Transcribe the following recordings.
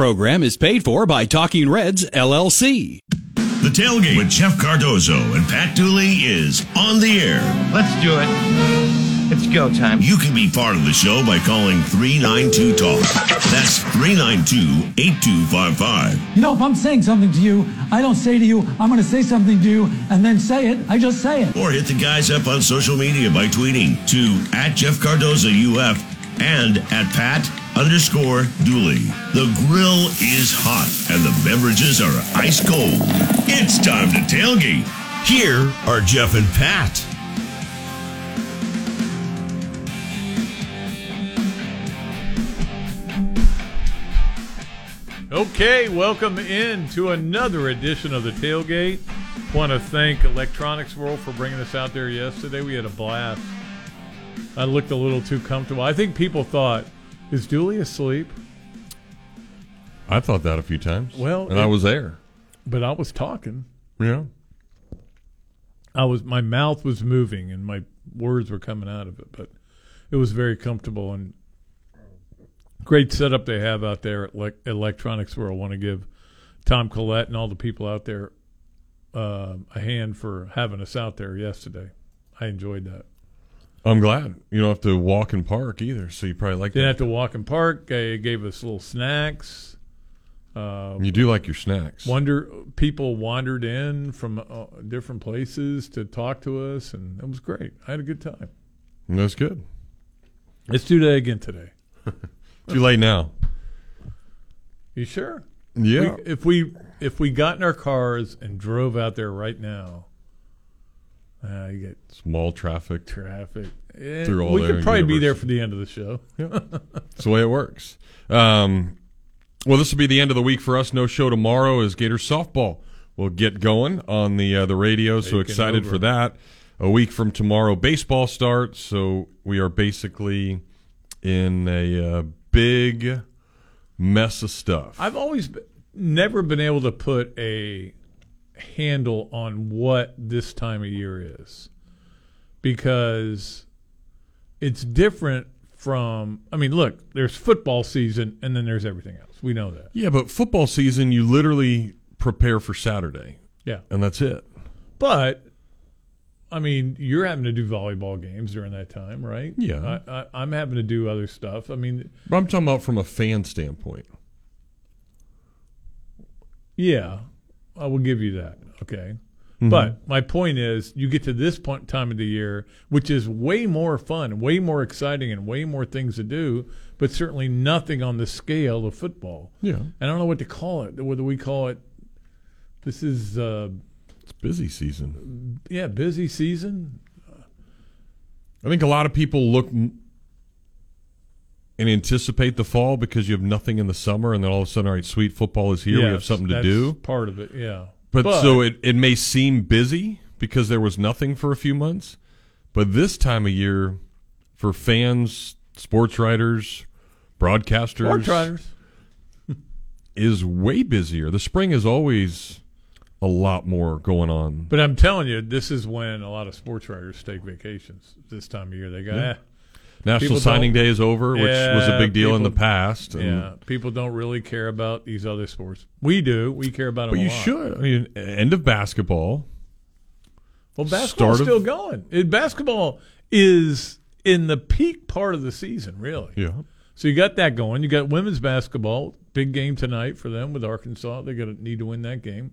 program is paid for by Talking Reds, LLC. The tailgate with Jeff Cardozo and Pat Dooley is on the air. Let's do it. It's go time. You can be part of the show by calling 392 Talk. That's 392 8255. You know, if I'm saying something to you, I don't say to you, I'm going to say something to you and then say it. I just say it. Or hit the guys up on social media by tweeting to at Jeff Cardozo UF and at Pat underscore Dooley. The grill is hot and the beverages are ice cold. It's time to tailgate. Here are Jeff and Pat. Okay, welcome in to another edition of the tailgate. Want to thank Electronics World for bringing us out there yesterday. We had a blast. I looked a little too comfortable. I think people thought, "Is Dooley asleep?" I thought that a few times. Well, and I was there. But I was talking. Yeah. I was my mouth was moving and my words were coming out of it, but it was very comfortable and great setup they have out there at Le- Electronics World. I want to give Tom Collette and all the people out there uh, a hand for having us out there yesterday. I enjoyed that. I'm glad you don't have to walk and park either. So you probably like Didn't that. have to walk in park. They gave us little snacks. Uh, You do like your snacks. wonder people wandered in from uh, different places to talk to us, and it was great. I had a good time. That's good. Let's do that again today. Too late now. You sure? Yeah. We, if we if we got in our cars and drove out there right now, uh, you get Small traffic. traffic. Eh, Through all we could probably be there for the end of the show. That's the way it works. Um, well, this will be the end of the week for us. No show tomorrow as Gator softball will get going on the uh, the radio. so excited over. for that. A week from tomorrow, baseball starts. So we are basically in a uh, big mess of stuff. I've always never been able to put a handle on what this time of year is. Because it's different from I mean look there's football season and then there's everything else. We know that. Yeah, but football season, you literally prepare for Saturday, yeah. And that's it. but I mean you're having to do volleyball games during that time right? Yeah. I, I, I'm having to do other stuff. I mean But I'm talking about from a fan standpoint. Yeah, I will give you that. Okay. Mm-hmm. But my point is, you get to this point time of the year, which is way more fun, way more exciting, and way more things to do, but certainly nothing on the scale of football. Yeah, And I don't know what to call it. Whether we call it, this is, uh, it's busy season. yeah, busy season. I think a lot of people look and anticipate the fall because you have nothing in the summer, and then all of a sudden, all right, sweet football is here. we have something to that's do. Part of it, yeah. But, so it, it may seem busy because there was nothing for a few months. But this time of year, for fans, sports writers, broadcasters, Sports writers. is way busier. The spring is always a lot more going on. But I'm telling you, this is when a lot of sports writers take vacations. This time of year, they go, eh, National people Signing Day is over, which was a big deal in the past. and- Yeah, people don't really care about these other sports. We do. We care about them. But a you should. I mean, end of basketball. Well, basketball's Start of- still going. It, basketball is in the peak part of the season, really. Yeah. So you got that going. You got women's basketball, big game tonight for them with Arkansas. They're going to need to win that game.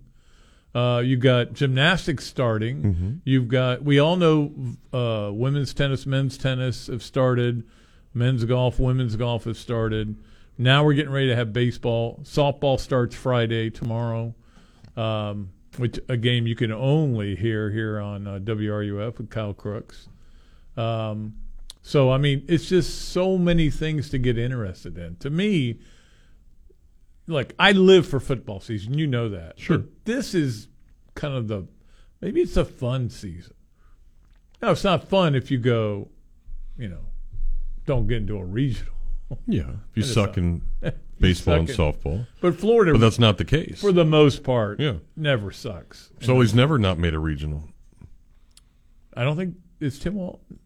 Uh, you got gymnastics starting. Mm-hmm. You've got we all know uh, women's tennis, men's tennis have started. Men's golf, women's golf have started. Now we're getting ready to have baseball. Softball starts Friday tomorrow, um, which a game you can only hear here on uh, WRUF with Kyle Crooks. Um, so I mean, it's just so many things to get interested in. To me, like I live for football season. You know that. Sure. But this is kind of the maybe it's a fun season. Now it's not fun if you go, you know, don't get into a regional. Yeah. If you suck a- in baseball and suck in- softball. But Florida, But that's not the case. for the most part, Yeah. never sucks. So he's never not made a regional. I don't think it's Tim Walton.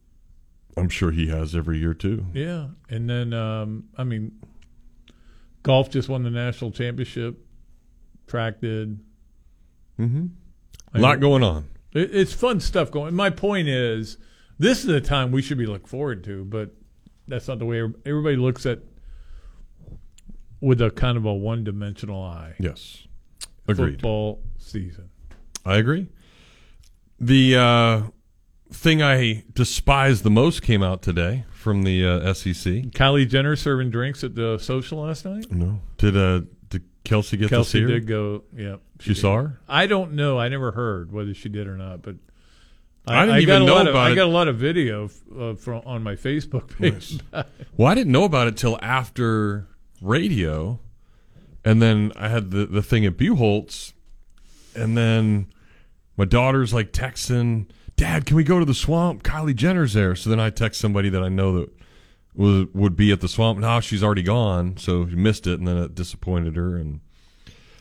I'm sure he has every year too. Yeah, and then um, I mean, Golf just won the national championship. Track did. Mm-hmm. A lot going on. It, it's fun stuff going. My point is, this is the time we should be looking forward to, but that's not the way everybody looks at with a kind of a one-dimensional eye. Yes. Agreed. Football season. I agree. The uh, thing I despise the most came out today from the uh, SEC. Kylie Jenner serving drinks at the social last night. No. Did uh did Kelsey get to Kelsey see her? did go. Yeah, She saw her? I don't know. I never heard whether she did or not, but I didn't got even know lot of, about I got a lot of video uh, from on my Facebook page. Well, I didn't know about it till after radio, and then I had the the thing at Buchholz, and then my daughter's like texting, "Dad, can we go to the swamp? Kylie Jenner's there." So then I text somebody that I know that was would be at the swamp. Now she's already gone, so she missed it, and then it disappointed her. And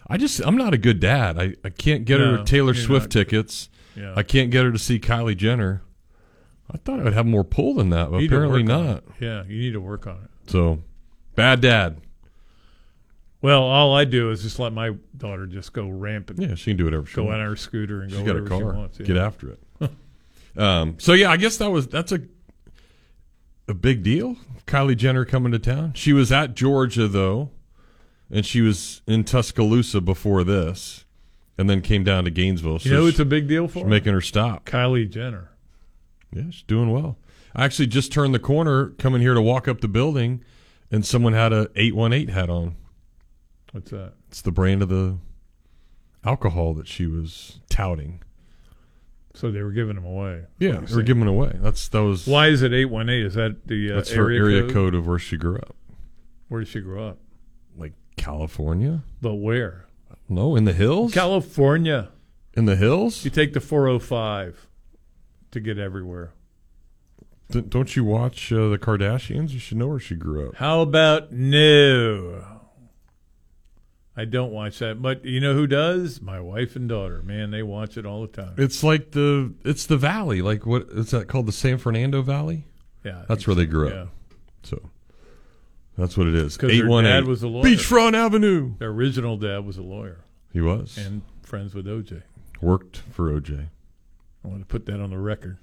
I just I'm not a good dad. I, I can't get No, her Taylor Swift not. tickets. Yeah. I can't get her to see Kylie Jenner. I thought I would have more pull than that, but You need to apparently not. Yeah, you need to work on it. So, bad dad. Well, all I do is just let my daughter just go rampant, Yeah, she can do whatever she go on wants. her scooter and go She's got a car. she wants. yeah. Get after it. Um, so yeah, I guess that was that's a a big deal. Kylie Jenner coming to town. She was at Georgia though, and she was in Tuscaloosa before this, and then came down to Gainesville. So You know, it's a big deal for she's her? making her stop. Kylie Jenner. Yeah, she's doing well. I actually just turned the corner coming here to walk up the building, and someone had a eight one eight hat on. What's that? It's the brand of the alcohol that she was touting. So they were giving them away. Yeah, they were giving it away. That's that was Why is it eight one eight? Is that the uh, that's her area, area code? code? of where she grew up, Where did she grow up? like California. But where? No, in the hills. California. in the hills. You take the 405 to get everywhere. D- don't you watch uh, the Kardashians? You should know where she grew up. How about no? I don't watch that, but you know who does? My wife and daughter. Man, they watch it all the time. It's like the it's the valley. Like what is that called? The San Fernando Valley. Yeah, I That's where they so. grew Yeah. up. So that's what it is. 'Cause their dad was a lawyer. Beachfront Avenue. Their original dad was a lawyer He was and friends with OJ. worked for OJ. I want to put that on the record.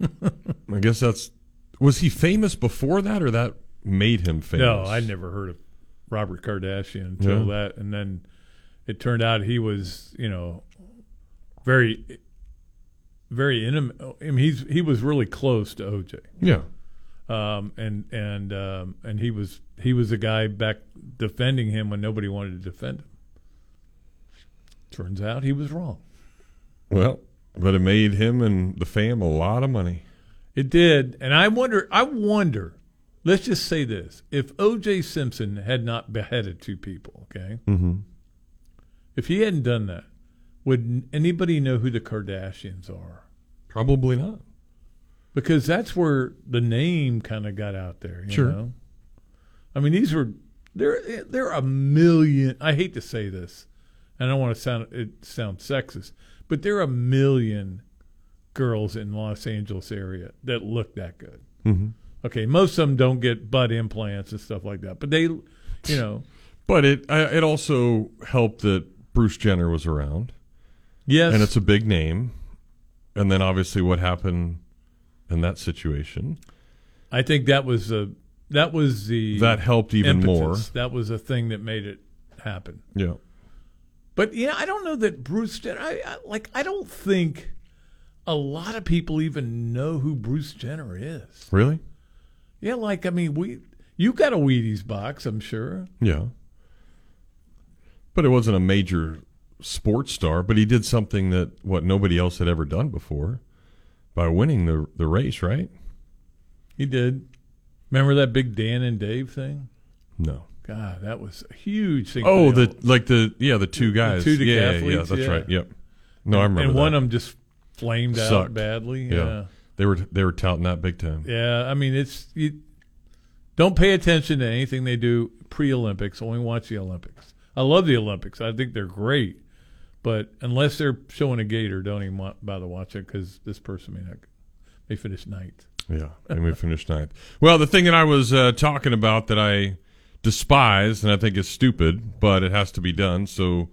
I guess that's was he famous before that or that made him famous? No, I never heard of Robert Kardashian until Yeah. that, and then it turned out he was, you know, very, very intimate. I mean, he's he was really close to OJ, Yeah. um, and and um, and he was he was the guy back defending him when nobody wanted to defend him. Turns out he was wrong. Well, but it made him and the fam a lot of money. It did, and I wonder. I wonder. Let's just say this: if O.J. Simpson had not beheaded two people, okay, Mm-hmm. if he hadn't done that, would anybody know who the Kardashians are? Probably not. Because that's where the name kind of got out there. You Sure. Know? I mean, these were there. There are a million. I hate to say this. And I don't want to sound it sound sexist, but there are a million girls in Los Angeles area that look that good. Mm-hmm. Okay, most of them don't get butt implants and stuff like that, but they, you know, But it I, it also helped that Bruce Jenner was around, yes, and it's a big name, and then obviously what happened in that situation I think that was a that was the that helped even impetus. That was a thing that made it happen. Yeah. But yeah, I don't know that Bruce Jenner. I, I, like, I don't think a lot of people even know who Bruce Jenner is. Really? Yeah, like I mean, we you got a Wheaties box, I'm sure. Yeah. But it wasn't a major sports star, but he did something that what nobody else had ever done before by winning the the race, right? He did. Remember that big Dan and Dave thing? No. God, that was a huge thing. Oh, the the like the yeah, the two guys. two yeah, yeah, yeah, that's yeah. right. Yep. No, I remember and that. one of them just flamed out badly. yeah. Yeah. They were they were touting that big time. Yeah, I mean it's you don't pay attention to anything they do pre-Olympics. Only watch the Olympics. I love the Olympics. I think they're great, but unless they're showing a gator, don't even wa- bother watching because this person may not may finish ninth. Yeah, and we finished ninth. Well, the thing that I was uh, talking about that I despise and I think is stupid, but it has to be done. So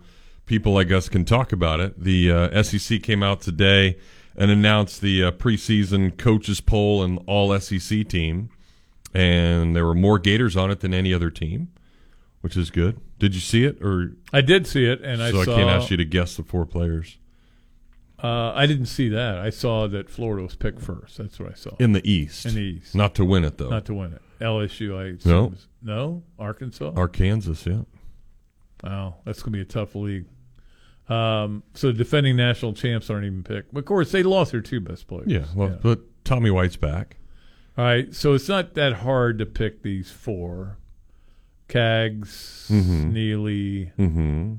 people, I guess, can talk about it. The uh, SEC came out today and announced the uh, preseason coaches poll and all SEC team, and there were more Gators on it than any other team, which is good. Did you see it, or I did see it, and I so I, saw. can't ask you to guess the four players Uh, I didn't see that. I saw that Florida was picked first. That's what I saw. in the East? In the East. not to win it though. Not to win it. LSU, I assume No. no, Arkansas. Arkansas, yeah. Wow, that's going to be a tough league. Um, so defending national champs aren't even picked. Of course, they lost their two best players. Yeah, well, but Tommy White's back. All right, so it's not that hard to pick these four: Cags, Mhm. Neely, Mm-hmm.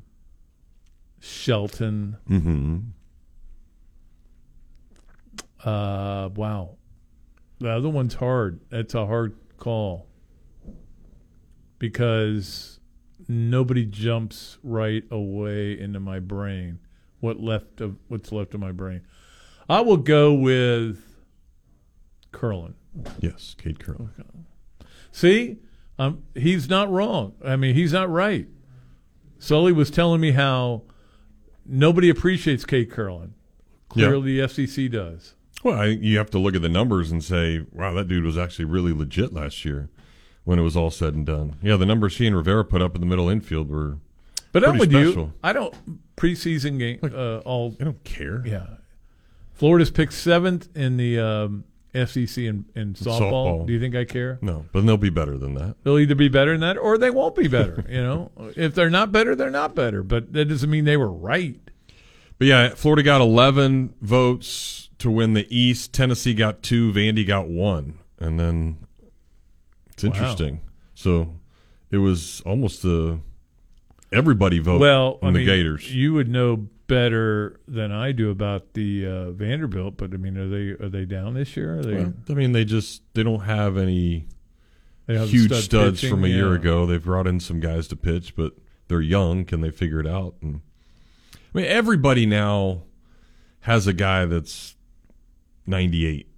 Shelton. Mm-hmm. Uh, wow, the other one's hard. That's a hard call because nobody jumps right away into my brain. What left of what's left of my brain? I will go with Kurland. Yes, Cade Kurland. See, um, he's not wrong. I mean, he's not right. Sully was telling me how nobody appreciates Cade Kurland. Yeah. Clearly, the SEC does. Well, I, you have to look at the numbers and say, wow, that dude was actually really legit last year when it was all said and done. Yeah, the numbers she and Rivera put up in the middle infield were. But I'm Pretty with special. you. I don't preseason game. Uh, all I don't care. yeah. Florida's picked seventh in the um, SEC in, in softball. Softball. Do you think I care? No, but they'll be better than that. They'll either be better than that or they won't be better. you know, if they're not better, they're not better. But that doesn't mean they were right. But yeah, Florida got 11 votes to win the East. Tennessee got two. Vandy got one. And then it's interesting. So it was almost a everybody vote well, in I the mean, Gators. You would know better than I do about the uh, Vanderbilt, but I mean, are they are they down this year? Are they, Well, I mean, they just they don't have any they have huge stud studs pitching? from a year ago. They've brought in some guys to pitch, but they're young. Can they figure it out? And I mean, everybody now has a guy that's 98.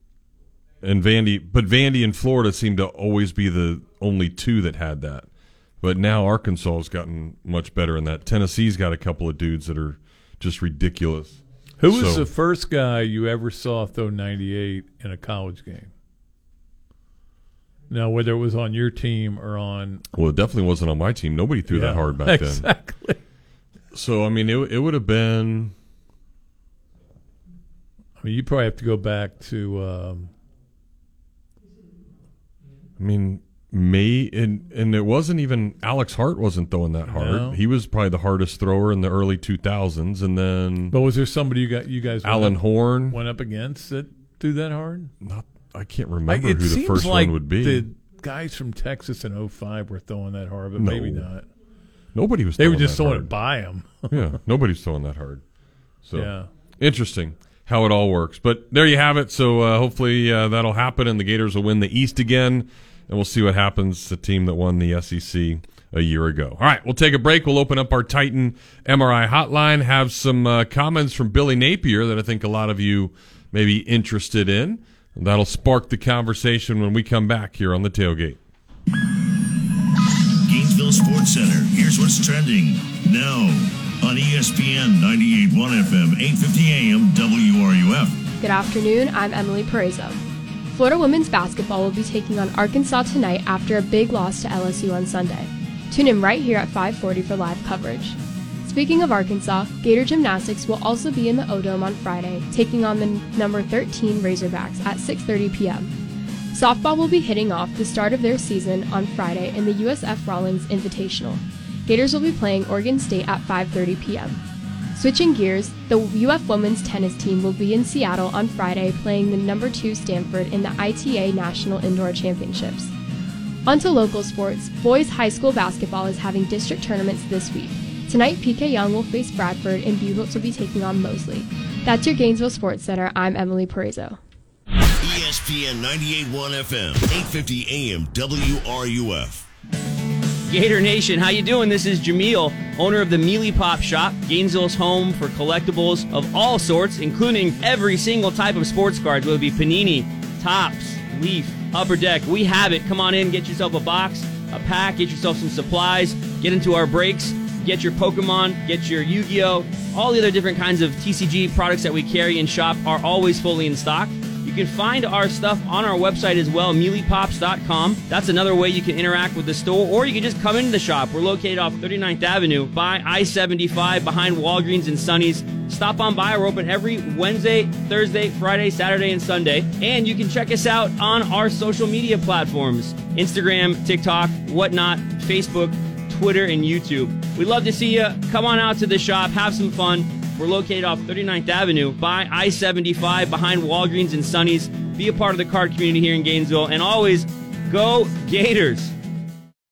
And Vandy, but Vandy and Florida seem to always be the only two that had that. But now Arkansas has gotten much better in that. Tennessee's got a couple of dudes that are just ridiculous. Who was So- the first guy you ever saw throw 98 in a college game? Now, whether it was on your team or on Well, it definitely wasn't on my team. Nobody threw Yeah, that hard back then. exactly. So I mean, it it would have been I mean, you probably have to go back to um, I mean, May and and it wasn't even Alex Hart wasn't throwing that hard. No. He was probably the hardest thrower in the early 2000s, and then But was there somebody you got you guys Alan up, Horne. went up against that threw that hard? Not, I can't remember it who the first like one would be. The guys from Texas in 05 were throwing that hard, but No. maybe not. Nobody was. They were just throwing hard. it by him. yeah, nobody's throwing that hard. So yeah. interesting how it all works. But there you have it. So uh, hopefully uh, that'll happen, and the Gators will win the East again, and we'll see what happens. To the team that won the SEC a year ago. All right, we'll take a break. We'll open up our Titan MRI hotline. Have some uh, comments from Billy Napier that I think a lot of you may be interested in. And that'll spark the conversation when we come back here on the tailgate. Gainesville Sports Center. Here's what's trending now on ESPN 98.1 FM, 8:50 AM, WRUF. Good afternoon. I'm Emily Parezo. Florida women's basketball will be taking on Arkansas tonight after a big loss to LSU on Sunday. Tune in right here at 5:40 for live coverage. Speaking of Arkansas, Gator Gymnastics will also be in the O-Dome on Friday, taking on the number 13 Razorbacks at 6:30 p.m. Softball will be hitting off the start of their season on Friday in the USF Rawlings Invitational. Gators will be playing Oregon State at 5:30 p.m. Switching gears, the UF women's tennis team will be in Seattle on Friday playing the number 2 Stanford in the ITA National Indoor Championships. On to local sports, boys high school basketball is having district tournaments this week. Tonight, PK Yonge will face Bradford and Bugles will be taking on Mosley. That's your Gainesville Sports Center. I'm Emily Parezo. ESPN 98.1 FM, 8:50 AM, WRUF. Gator Nation, how you doing? This is Jameel, owner of the Mealy Pop Shop, Gainesville's home for collectibles of all sorts, including every single type of sports cards, whether it be Panini, Topps, Leaf, Upper Deck. We have it. Come on in, get yourself a box. a pack, get yourself some supplies, get into our breaks, get your Pokemon, get your Yu Gi Oh! All the other different kinds of TCG products that we carry and shop are always fully in stock. You can find our stuff on our website as well, mealypops.com. That's another way you can interact with the store, or you can just come into the shop. We're located off 39th Avenue by I 75 behind Walgreens and Sunny's. Stop on by. We're open every Wednesday, Thursday, Friday, Saturday, and Sunday. And you can check us out on our social media platforms Instagram, TikTok, whatnot, Facebook, Twitter, and YouTube. We'd love to see you. Come on out to the shop, have some fun. We're located off 39th Avenue by I 75 behind Walgreens and Sunny's. Be a part of the card community here in Gainesville. And always, go Gators!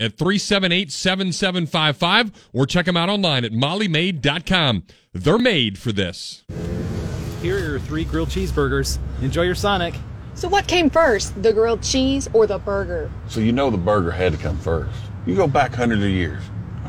at 378 7755 or check them out online at mollymaid.com. They're made for this. Here are your three grilled cheeseburgers. Enjoy your Sonic. So, what came first, the grilled cheese or the burger? So, you know the burger had to come first. You go back hundreds of years.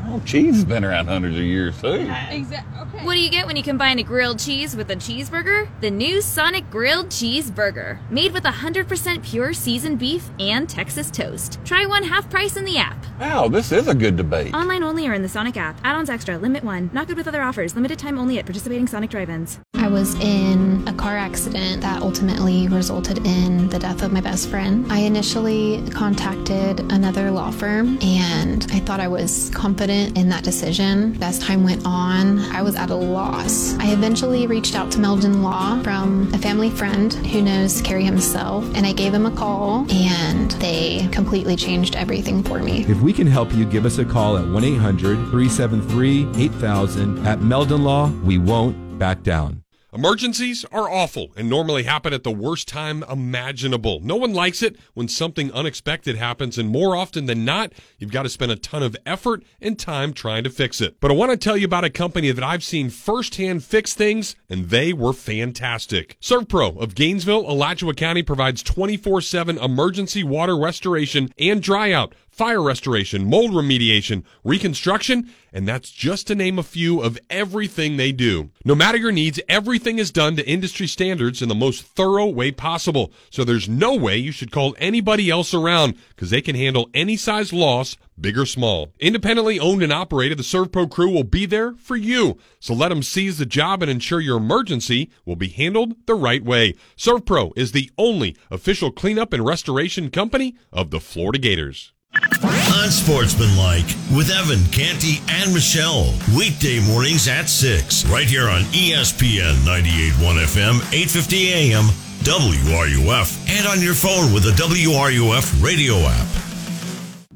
Oh, cheese has been around hundreds of years, too. Exactly. What do you get when you combine a grilled cheese with a cheeseburger? The new Sonic Grilled Cheeseburger, made with 100% pure seasoned beef and Texas toast. Try one half price in the app. Wow, this is a good debate. Online only or in the Sonic app. Add-ons extra. Limit one. Not good with other offers. Limited time only at participating Sonic drive-ins. I was in a car accident that ultimately resulted in the death of my best friend. I initially contacted another law firm and I thought I was confident in that decision. As time went on, I was at a loss. I eventually reached out to Meldon Law from a family friend who knows Kerry himself, and I gave him a call, and they completely changed everything for me. If we can help you, give us a call at 1 800 373 8000. At Meldon Law, we won't back down. Emergencies are awful and normally happen at the worst time imaginable. No one likes it when something unexpected happens, and more often than not, you've got to spend a ton of effort and time trying to fix it. But I want to tell you about a company that I've seen firsthand fix things, and they were fantastic. ServPro of Gainesville, Alachua County provides 24 7 emergency water restoration and dryout fire restoration, mold remediation, reconstruction, and that's just to name a few of everything they do. No matter your needs, everything is done to industry standards in the most thorough way possible. So there's no way you should call anybody else around because they can handle any size loss, big or small. Independently owned and operated, the ServPro crew will be there for you. So let them seize the job and ensure your emergency will be handled the right way. ServPro is the only official cleanup and restoration company of the Florida Gators. Unsportsmanlike with Evan, Canty, and Michelle. Weekday mornings at 6. Right here on ESPN 98.1 FM, 8.50 AM, WRUF, and on your phone with the WRUF radio app.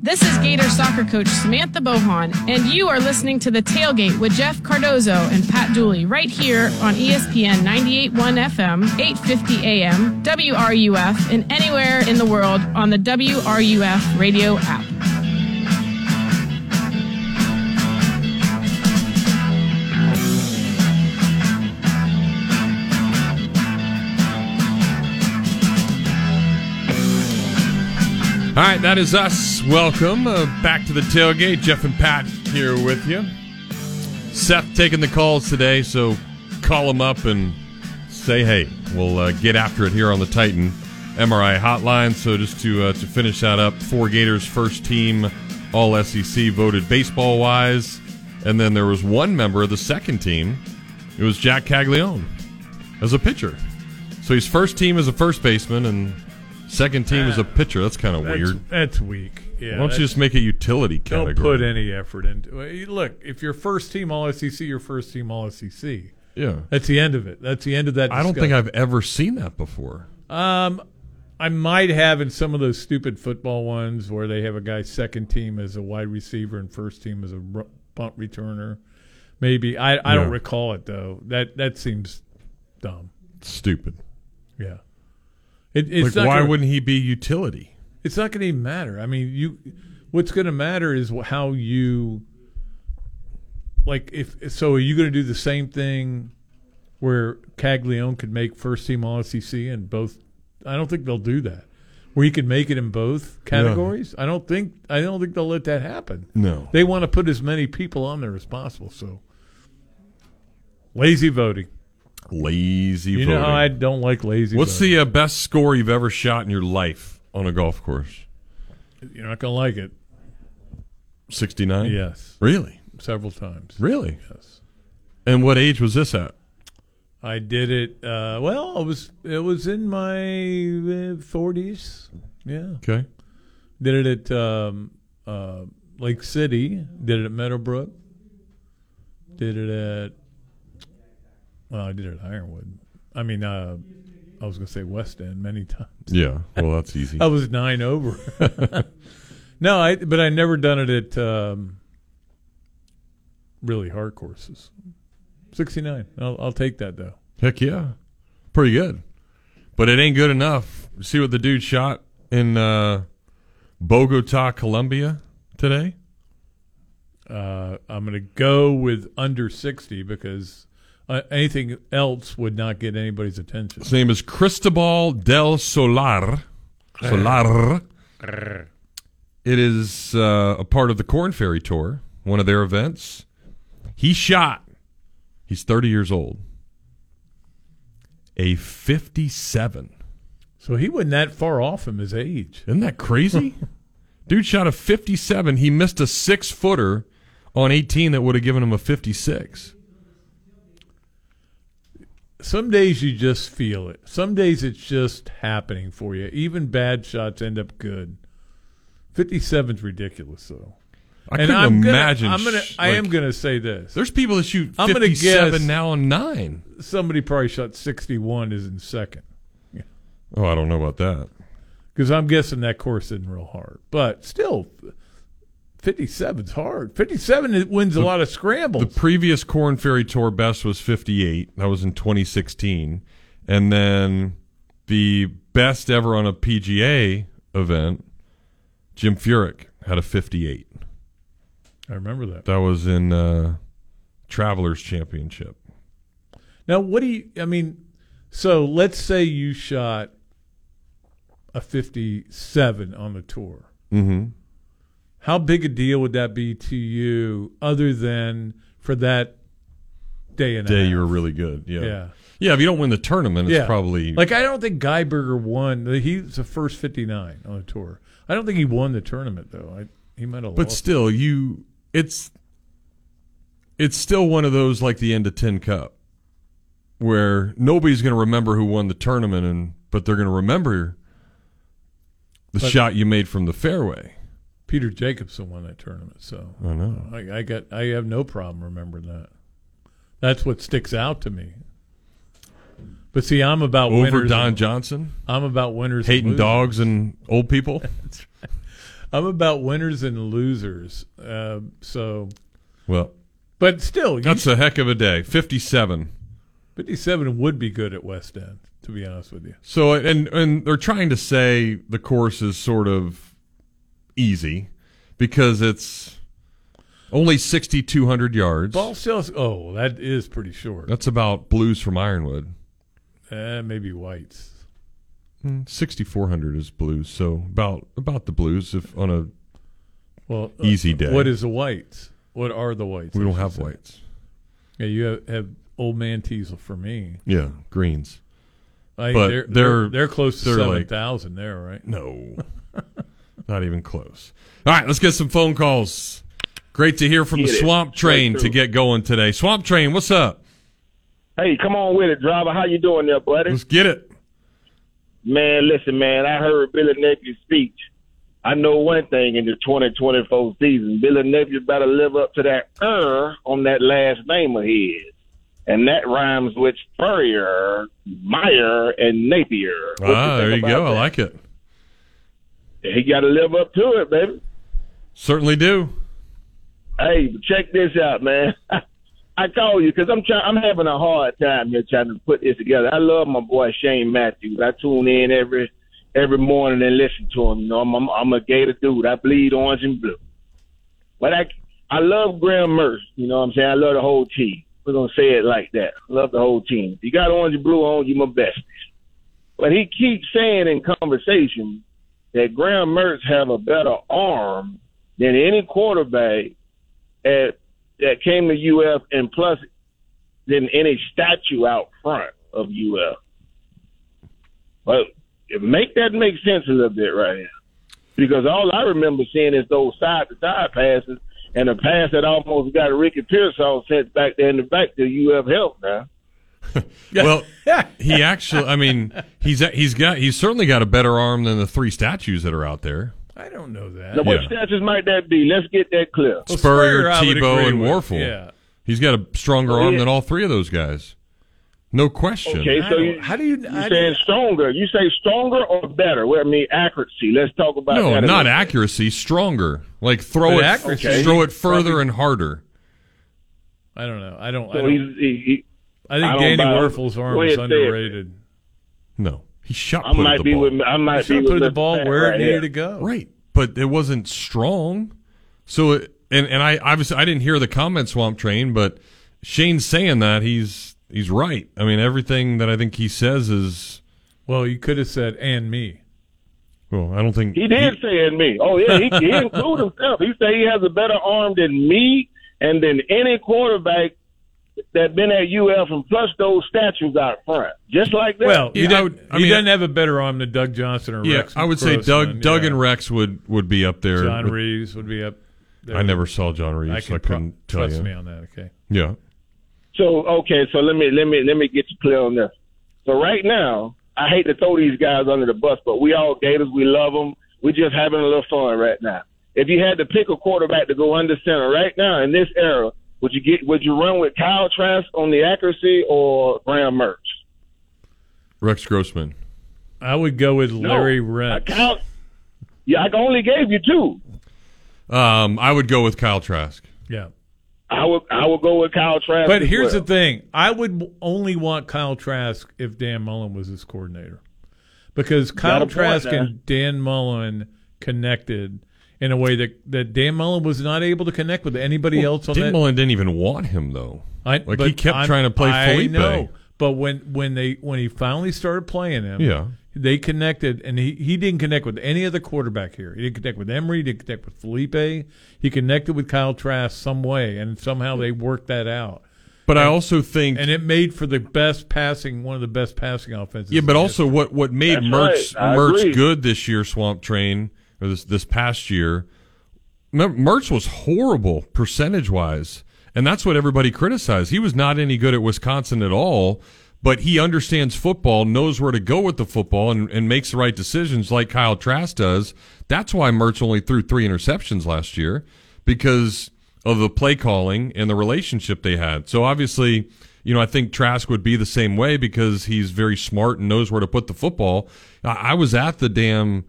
This is Gator soccer coach Samantha Bohon, and you are listening to The Tailgate with Jeff Cardozo and Pat Dooley right here on ESPN 98.1 FM, 8.50 AM, WRUF, and anywhere in the world on the WRUF radio app. All right, that is us. Welcome uh, back to the tailgate. Jeff and Pat here with you. Seth taking the calls today, so call him up and say hey. We'll uh, get after it here on the Titan MRI hotline. So just to uh, to finish that up, four Gators first team All SEC voted baseball wise, and then there was one member of the second team. It was Jac Caglione as a pitcher. So he's first team as a first baseman and second team as a pitcher. That's kind of That's- weird. That's weak. Yeah, Why don't you just make a utility category? Don't put any effort into it. Look, if you're first team All SEC, you're first team All SEC. Yeah. that's the end of it. That's the end of that. I don't think. I've ever seen that before. Um, I might have in some of those stupid football ones where they have a guy second team as a wide receiver and first team as a punt returner. Maybe I, I don't recall it though. That that seems dumb. Stupid. Yeah. It, it's like, why gonna- wouldn't he be utility? It's not going to even matter. I mean, you what's going to matter is how you like if so are you going to do the same thing where Caglione could make first team all SEC and both I don't think they'll do that. Where he could make it in both categories? I don't think I don't think they'll let that happen. No. They want to put as many people on there as possible, so lazy voting. Lazy You voting. know how I don't like lazy What's voting. the uh, best score you've ever shot in your life on a golf course? You're not going to like it. 69? Yes. Really? Several times. Really? Yes. And what age was this at? I did it. Uh, well, it was it was in my forties. Yeah. Okay. Did it at um, uh, Lake City. Did it at Meadowbrook. Did it at. Well, I did it at Ironwood. I mean, uh, I was going to say West End many times. Yeah. Well, that's easy. I was nine over. no, I but I never done it at um, really hard courses. Sixty nine. I'll, I'll take that though. Heck yeah. Pretty good. But it ain't good enough. See what the dude shot in uh, Bogota, Colombia today? Uh, I'm going to go with under 60 because uh, anything else would not get anybody's attention. His name is Cristobal del Solar. Solar. It is uh, a part of the Korn Ferry Tour, one of their events. He shot, he's 30 years old, a 57. So he wasn't that far off from his age. Isn't that crazy? Dude shot a 57. He missed a six footer on 18 that would have given him a 56. Some days you just feel it. Some days it's just happening for you. Even bad shots end up good. 57's ridiculous though. I and couldn't I'm gonna- imagine I'm gonna. sh- I am going to say this. There's people that shoot I'm gonna 57 guess now on nine. Somebody probably shot 61 is in second. Oh, I don't know about that. Because I'm guessing that course isn't real hard. But still, 57's hard. 57 it wins a lot of scrambles. The previous Korn Ferry Tour best was 58. That was in 2016. And then the best ever on a PGA event, Jim Furyk had a 58. I remember that. That was in uh, Travelers Championship. Now, what do you, I mean, so let's say you shot a 57 on the tour. Mm-hmm. How big a deal would that be to you other than for that day and Day half? you were really good. Yeah. Yeah. Yeah, if you don't win the tournament, it's probably like I don't think Geiberger won. He's the first 59 on the tour. I don't think he won the tournament though. I, he might have But still, you it's it's still one of those like the end of Tin Cup, where nobody's going to remember who won the tournament, and but they're going to remember the But- shot you made from the fairway. Peter Jacobsen won that tournament, so I know. I, I got. I have no problem remembering that. That's what sticks out to me. But see, I'm about winners. Over winners Don and- Johnson, I'm about winners, and hating losers. dogs and old people. I'm about winners and losers. Uh, so, well, but still, you- that's a heck of a day. Fifty-seven. 57 would be good at West End, to be honest with you. So and and they're trying to say the course is sort of easy because it's only sixty two hundred yards. Ball sales. Oh, that is pretty short. That's about blues from Ironwood. Uh, maybe whites. Sixty four hundred is blues, so about about the blues if on a Well, uh, easy day. What is the whites? What are the whites? We I don't have say? whites. Yeah, you have, have old man Teasel for me. Yeah, greens. I, But they're, they're- they're close to they're seven like- thousand there, right? No, not even close. All right, let's get some phone calls. Great to hear from the Get it. Swamp Train Right to through. get going today. Swamp Train, what's up? Hey, come on with it, driver. How you doing there, buddy? Let's get it. Man, listen, man. I heard Billy Napier's speech. I know one thing in the 2024 season. Billy Nephew better live up to that er on that last name of his. And that rhymes with Furrier, Meyer, and Napier. What Ah, there you go. I like it. He got to live up to it, baby. Certainly do. Hey, check this out, man. I call you because I'm trying. I'm having a hard time here trying to put this together. I love my boy Shane Matthews. I tune in every every morning and listen to him. You know, I'm, I'm, I'm a Gator dude. I bleed orange and blue. But I, I love Graham Mertz. You know what I'm saying? I love the whole team. We're going to say it like that. Love the whole team. If you got orange and blue on, you my best. But he keeps saying in conversation that Graham Mertz have a better arm than any quarterback at, that came to UF and plus than any statue out front of UF. But make that make sense a little bit right here. Because all I remember seeing is those side to side passes and a pass that almost got Ricky Pearsall sent back there in the back to UF help now. well, he actually, I mean, he's he's got he's certainly got a better arm than the three statues that are out there. I don't know that. Now, what statues might that be? Let's get that clear. Spurrier, Spurrier, I Tebow, and with. Wuerffel. Yeah. He's got a stronger Oh, arm than all three of those guys. No question. Okay, so you, how do you? You saying stronger? You say stronger or better? Well, I mean accuracy. Let's talk about No, that. not accuracy. Stronger. Like throw But it, accuracy- throw it further and harder. I don't know. I don't. I So don't. he's, he, he, I think I Danny buy- Wuerffel's arm is ahead, say it. underrated. No, he shot. I put might the be ball. with. I might Should be put with the ball Pat where it needed here. to go. Right, but it wasn't strong. So, it, and and I obviously I didn't hear the comment swamp train, but Shane's saying that he's he's right. I mean, everything that I think he says is Well, you could have said "and me." well. I don't think He did say in me. Oh yeah, he, he included himself. He said he has a better arm than me and than any quarterback that been at UF, and plus those statues out front, just like that. Well, he, Yeah, I doesn't, would- I he mean, doesn't have a better arm than Doug Johnson or Yeah, Rex. I would say Grossman, Doug Doug yeah. and Rex would would be up there. John with- Reaves would be up. there. I never saw John Reaves. I I, couldn't pro- tell trust you. me on that. Okay. Yeah. So okay, so let me let me let me get you clear on this. So right now, I hate to throw these guys under the bus, but we all Gators, we love them. We're just having a little fun right now. If you had to pick a quarterback to go under center right now in this era, would you get would you run with Kyle Trask on the accuracy or Graham Mertz? Rex Grossman. I would go with Larry No, Rex. Kyle, yeah, I only gave you two. Um, I would go with Kyle Trask. Yeah. I would I would go with Kyle Trask. But as here's well. the thing: I would only want Kyle Trask if Dan Mullen was his coordinator, because Kyle Trask and Dan Mullen connected in a way that, that Dan Mullen was not able to connect with anybody else on Dan that. Mullen didn't even want him though. I, like he kept I'm- trying to play I Feleipe. know, but when when they when he finally started playing him, Yeah. they connected, and he, he didn't connect with any other quarterback here. He didn't connect with Emory. He didn't connect with Feleipe. He connected with Kyle Trask some way, and somehow they worked that out. But I also think and it made for the best passing, one of the best passing offenses. Yeah, but in also what what made That's Mertz right. Mertz agree. good this year, Swamp Train, or this this past year. Mer- Mertz was horrible percentage wise, and that's what everybody criticized. He was not any good at Wisconsin at all, but he understands football, knows where to go with the football, and, and makes the right decisions like Kyle Trask does. That's why Mertz only threw three interceptions last year because of the play calling and the relationship they had. So obviously, you know, I think Trask would be the same way because he's very smart and knows where to put the football. I was at the damn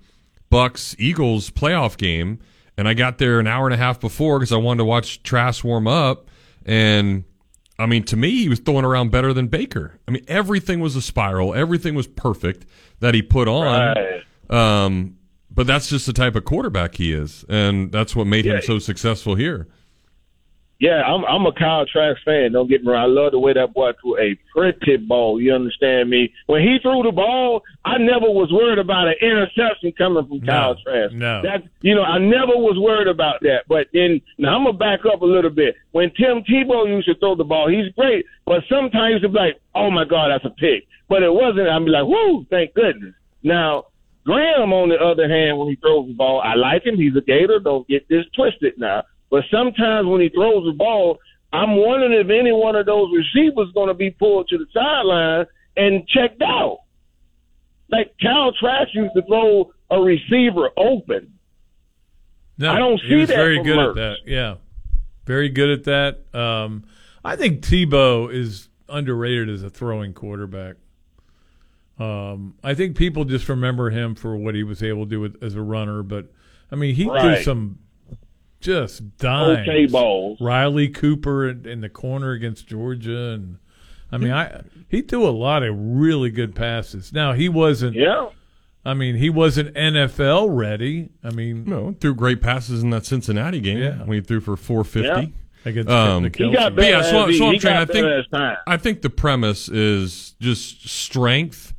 Bucks Eagles playoff game, and I got there an hour and a half before because I wanted to watch Trask warm up. And I mean, to me, he was throwing around better than Baker. I mean, everything was a spiral, everything was perfect that he put on. Right. Um, but that's just the type of quarterback he is, and that's what made him so successful here. Yeah, I'm I'm a Kyle Trask fan. Don't get me wrong. I love the way that boy threw a pretty ball. You understand me? When he threw the ball, I never was worried about an interception coming from Kyle Trask. no. That you know, I never was worried about that. But then now I'm gonna back up a little bit. When Tim Tebow used to throw the ball, he's great. But sometimes it's like, oh my God, that's a pick. But it wasn't. Be like, whoo, thank goodness. Now Graham, on the other hand, when he throws the ball, I like him. He's a Gator. Don't get this twisted now. But sometimes when he throws the ball, I'm wondering if any one of those receivers going to be pulled to the sideline and checked out. Like Kyle Trask used to throw a receiver open. No, I don't he was that very good Mertz. at that. Yeah, very good at that. Um, I think Tebow is underrated as a throwing quarterback. Um, I think people just remember him for what he was able to do with, as a runner, but I mean, he threw some just dimes. Okay balls. Riley Cooper in, in the corner against Georgia, and I mean, I he threw a lot of really good passes. Now he wasn't. Yeah. I mean, he wasn't NFL ready. I mean, no, threw great passes in that Cincinnati game Yeah. when he threw for 450. Against Um, He got better yeah, so, so I'm he I think better as time. I think the premise is just strength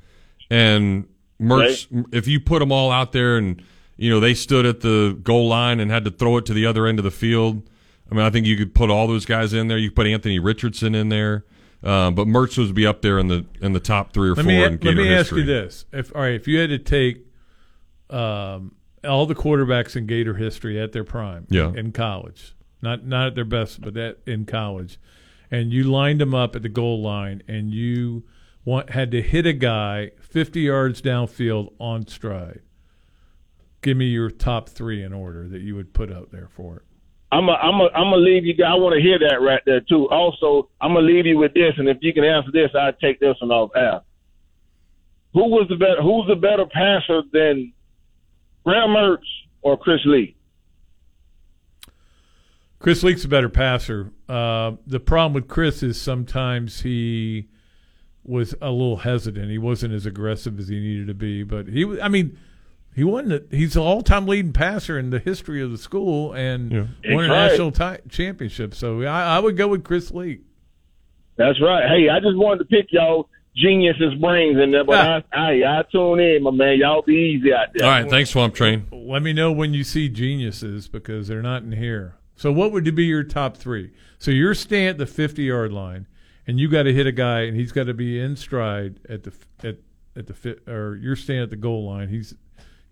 and Mertz. If you put them all out there, and you know they stood at the goal line and had to throw it to the other end of the field. I mean, I think you could put all those guys in there. You could put Anthony Richardson in there, um, but Mertz would be up there in the in the top three or let four me let me ask you this: if all right, if you had to take um, all the quarterbacks in Gator history at their prime, Yeah. in college, not not at their best, but at, in college, and you lined them up at the goal line, and you want, had to hit a guy fifty yards downfield on stride. Give me your top three in order that you would put out there for it. I'm a, I'm a, I'm gonna leave you. I want to hear that right there too. Also, I'm gonna leave you with this, and if you can answer this, I'll take this one off air. Who was the better? Who's the better passer than Graham Mertz or Chris Leak? Chris Leak's a better passer. Uh, the problem with Chris is sometimes he was a little hesitant. He wasn't as aggressive as he needed to be. But he, I mean, he won. The, he's the all-time leading passer in the history of the school and won a right. national ti- championship. So I, I would go with Chris Leak. That's right. Hey, I just wanted to pick y'all geniuses' brains in there, but ah. I, I, I tune in, my man. Y'all be easy out there. All right, thanks, Swamp Train. Let me know when you see geniuses because they're not in here. So what would be your top three? So you're staying at the 50 yard line, and you got to hit a guy, and he's got to be in stride at the at at the fi- or you're staying at the goal line. He's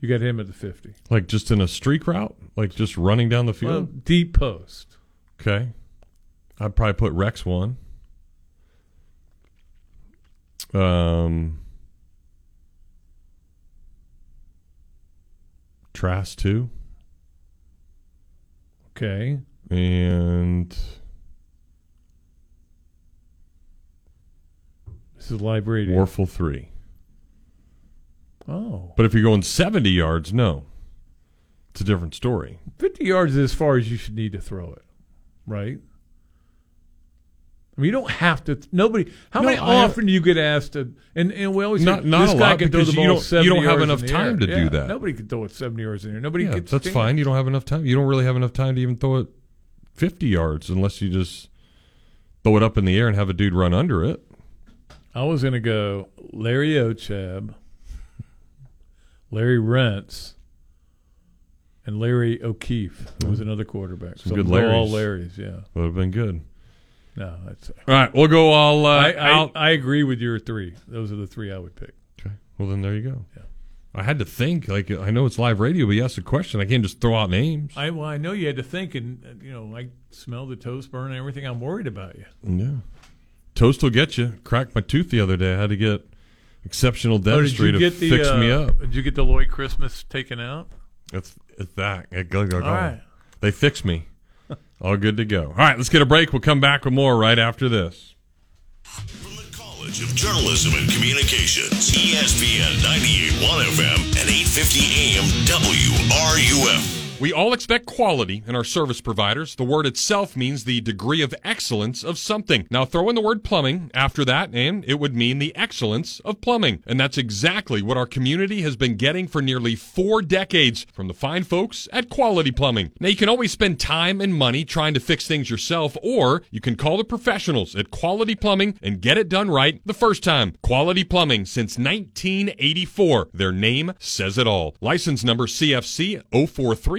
you got him at the 50. Like just in a streak route, like just running down the field. Well, deep post. Okay. I'd probably put Rex one. Um, Trask two. Okay. And This is live radio. Wuerffel three. Oh, But if you're going 70 yards, no. It's a different story. 50 yards is as far as you should need to throw it, right? I mean, you don't have to. Nobody. How No, many I- often do you get asked to? And, and we always Not- say, not this a guy lot can throw the because you don't- 70 you don't have yards enough time to do that. Nobody can throw it seventy yards in here. Nobody Yeah, gets. that's fine. You don't have enough time. You don't really have enough time to even throw it 50 yards unless you just throw it up in the air and have a dude run under it. I was going to go Larry Ochab, Larry Rentz, and Larry O'Keefe, who was another quarterback. Some so good go all Larrys. Larrys, yeah. Would have been good. No, that's. All right, we'll go all uh, I, I. I agree with your three. Those are the three I would pick. Okay. Well, then there you go. Yeah. I had to think. Like I know it's live radio, but you asked a question. I can't just throw out names. I well, I know you had to think, and uh, you know, I smell the toast burn and everything. I'm worried about you. Yeah. Toast will get you. Cracked my tooth the other day. I had to get exceptional Oh, did dentistry you to get the, fix me uh, up. Did you get the Lloyd Christmas taken out? It's, it's that. It go, go, go. All right. They fixed me. All good to go. All right, let's get a break. We'll come back with more right after this. From the College of Journalism and Communications, ESPN 98.1 FM and 850 AM WRUF. We all expect quality in our service providers. The word itself means the degree of excellence of something. Now throw in the word plumbing after that, and it would mean the excellence of plumbing. And that's exactly what our community has been getting for nearly four decades from the fine folks at Quality Plumbing. Now you can always spend time and money trying to fix things yourself, or you can call the professionals at Quality Plumbing and get it done right the first time. Quality Plumbing since 1984. Their name says it all. License number CFC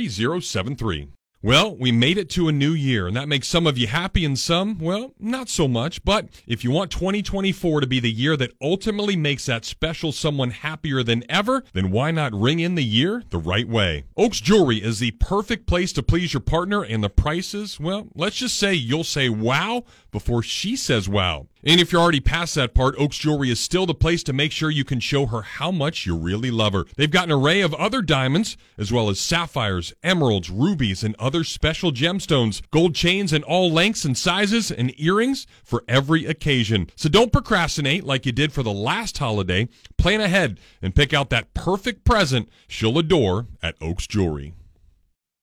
043073. Well, we made it to a new year, and that makes some of you happy and some, well, not so much. But if you want 2024 to be the year that ultimately makes that special someone happier than ever, then why not ring in the year the right way? Oaks Jewelry is the perfect place to please your partner, and the prices, well, let's just say you'll say wow before she says wow. And if you're already past that part, Oaks Jewelry is still the place to make sure you can show her how much you really love her. They've got an array of other diamonds, as well as sapphires, emeralds, rubies, and other special gemstones, gold chains in all lengths and sizes, and earrings for every occasion. So don't procrastinate like you did for the last holiday. Plan ahead and pick out that perfect present she'll adore at Oaks Jewelry.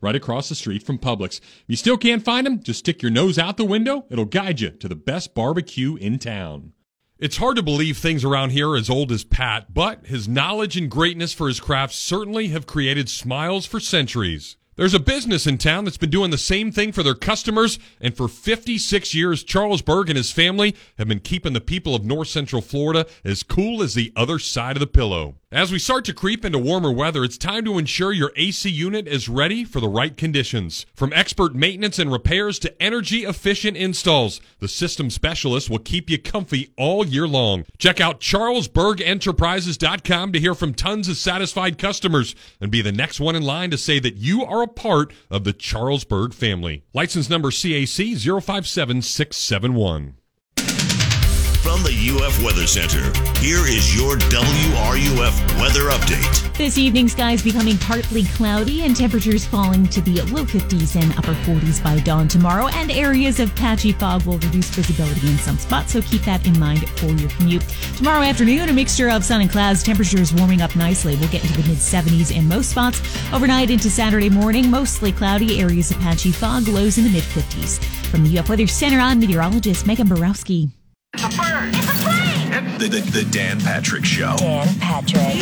right across the street from Publix. If you still can't find them, just stick your nose out the window. It'll guide you to the best barbecue in town. It's hard to believe things around here are as old as Pat, but his knowledge and greatness for his craft certainly have created smiles for centuries. There's a business in town that's been doing the same thing for their customers, and for 56 years, Charles Berg and his family have been keeping the people of North Central Florida as cool as the other side of the pillow. As we start to creep into warmer weather, it's time to ensure your AC unit is ready for the right conditions. From expert maintenance and repairs to energy efficient installs, the system specialist will keep you comfy all year long. Check out charlesbergenterprises.com to hear from tons of satisfied customers and be the next one in line to say that you are a part of the Charlesburg family. License number CAC 057671. From the UF Weather Center, here is your WRUF weather update. This evening, skies becoming partly cloudy and temperatures falling to the low 50s and upper 40s by dawn tomorrow. And areas of patchy fog will reduce visibility in some spots, so keep that in mind for your commute. Tomorrow afternoon, a mixture of sun and clouds, temperatures warming up nicely. We'll get into the mid 70s in most spots. Overnight into Saturday morning, mostly cloudy, areas of patchy fog, lows in the mid 50s. From the UF Weather Center, I'm meteorologist Megan Borowski. The, the, the Dan Patrick Show. Dan Patrick.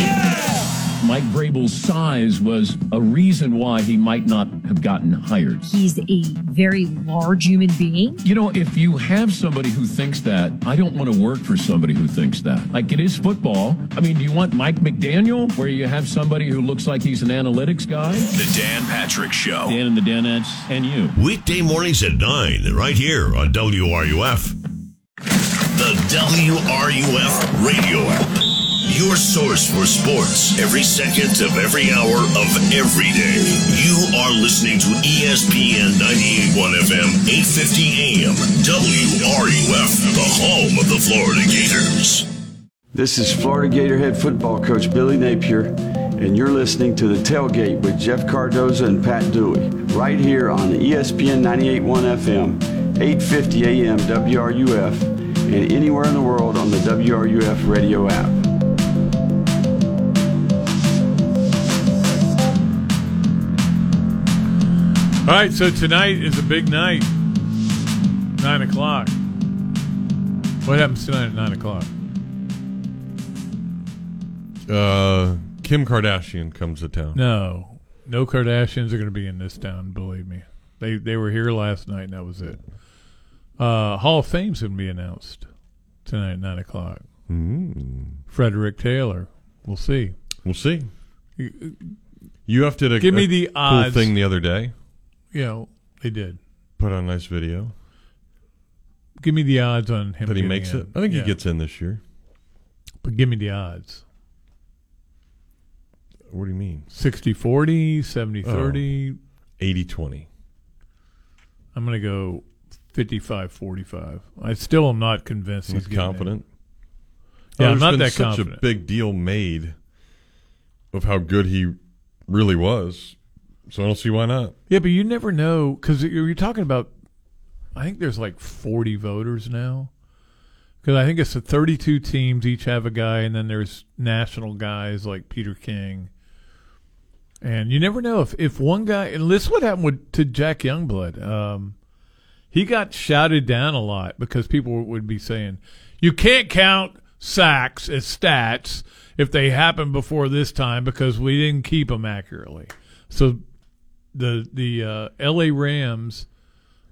Mike Vrabel's size was a reason why he might not have gotten hired. He's a very large human being. You know, if you have somebody who thinks that, I don't want to work for somebody who thinks that. Like it is football. I mean, do you want Mike McDaniel, where you have somebody who looks like he's an analytics guy? The Dan Patrick Show. Dan and the Danettes and you. Weekday mornings at 9, right here on WRUF. The WRUF radio app. Your source for sports every second of every hour of every day. You are listening to ESPN 98.1 FM, 850 AM, WRUF, the home of the Florida Gators. This is Florida Gator head football coach Billy Napier, and you're listening to The Tailgate with Jeff Cardozo and Pat Dooley, right here on ESPN 98.1 FM, 850 AM WRUF, and anywhere in the world on the WRUF radio app. All right, so tonight is a big night. Nine o'clock. What happens tonight at nine o'clock? Uh, Kim Kardashian comes to town. No, no Kardashians are going to be in this town. Believe me, they they were here last night, and that was it. Uh, Hall of Fame's going to be announced tonight at nine o'clock. Mm. Frederick Taylor. We'll see. We'll see. You have to Give me the cool odds. thing the other day. You know, they did. Put on a nice video. Give me the odds on him. That he makes in. it. I think Yeah. he gets in this year. But give me the odds. What do you mean? 60 40, 70 30. 80 20. I'm going to go 55 45. I still am not convinced he's Not in. confident. Yeah, Oh, I'm not been that such confident. a big deal made of how good he really was. So I don't see why not. Yeah, but you never know because you're talking about. I think there's like 40 voters now. Because I think it's the 32 teams each have a guy, and then there's national guys like Peter King. And you never know if, if one guy. And this is what happened with, to Jack Youngblood. Um, he got shouted down a lot because people would be saying, "You can't count sacks as stats if they happened before this time because we didn't keep them accurately." So the the uh, L.A. Rams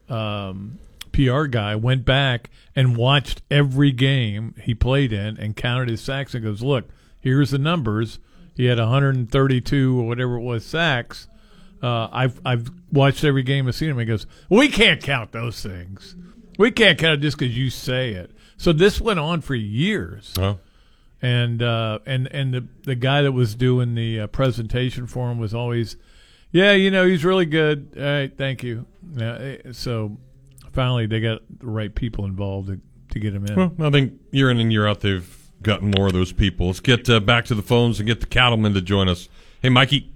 um, PR guy went back and watched every game he played in and counted his sacks and goes, "Look, here's the numbers. He had 132 or whatever it was sacks. Uh, I've I've watched every game and seen him." He goes, "We can't count those things. We can't count it just because you say it." So this went on for years. Oh. And uh, and and the the guy that was doing the uh, presentation for him was always, yeah, you know, he's really good. All right, thank you. Yeah, so finally they got the right people involved to, to get him in. Well, I think year in and year out they've gotten more of those people. Let's get uh, back to the phones and get the cattlemen to join us. Hey, Mikey.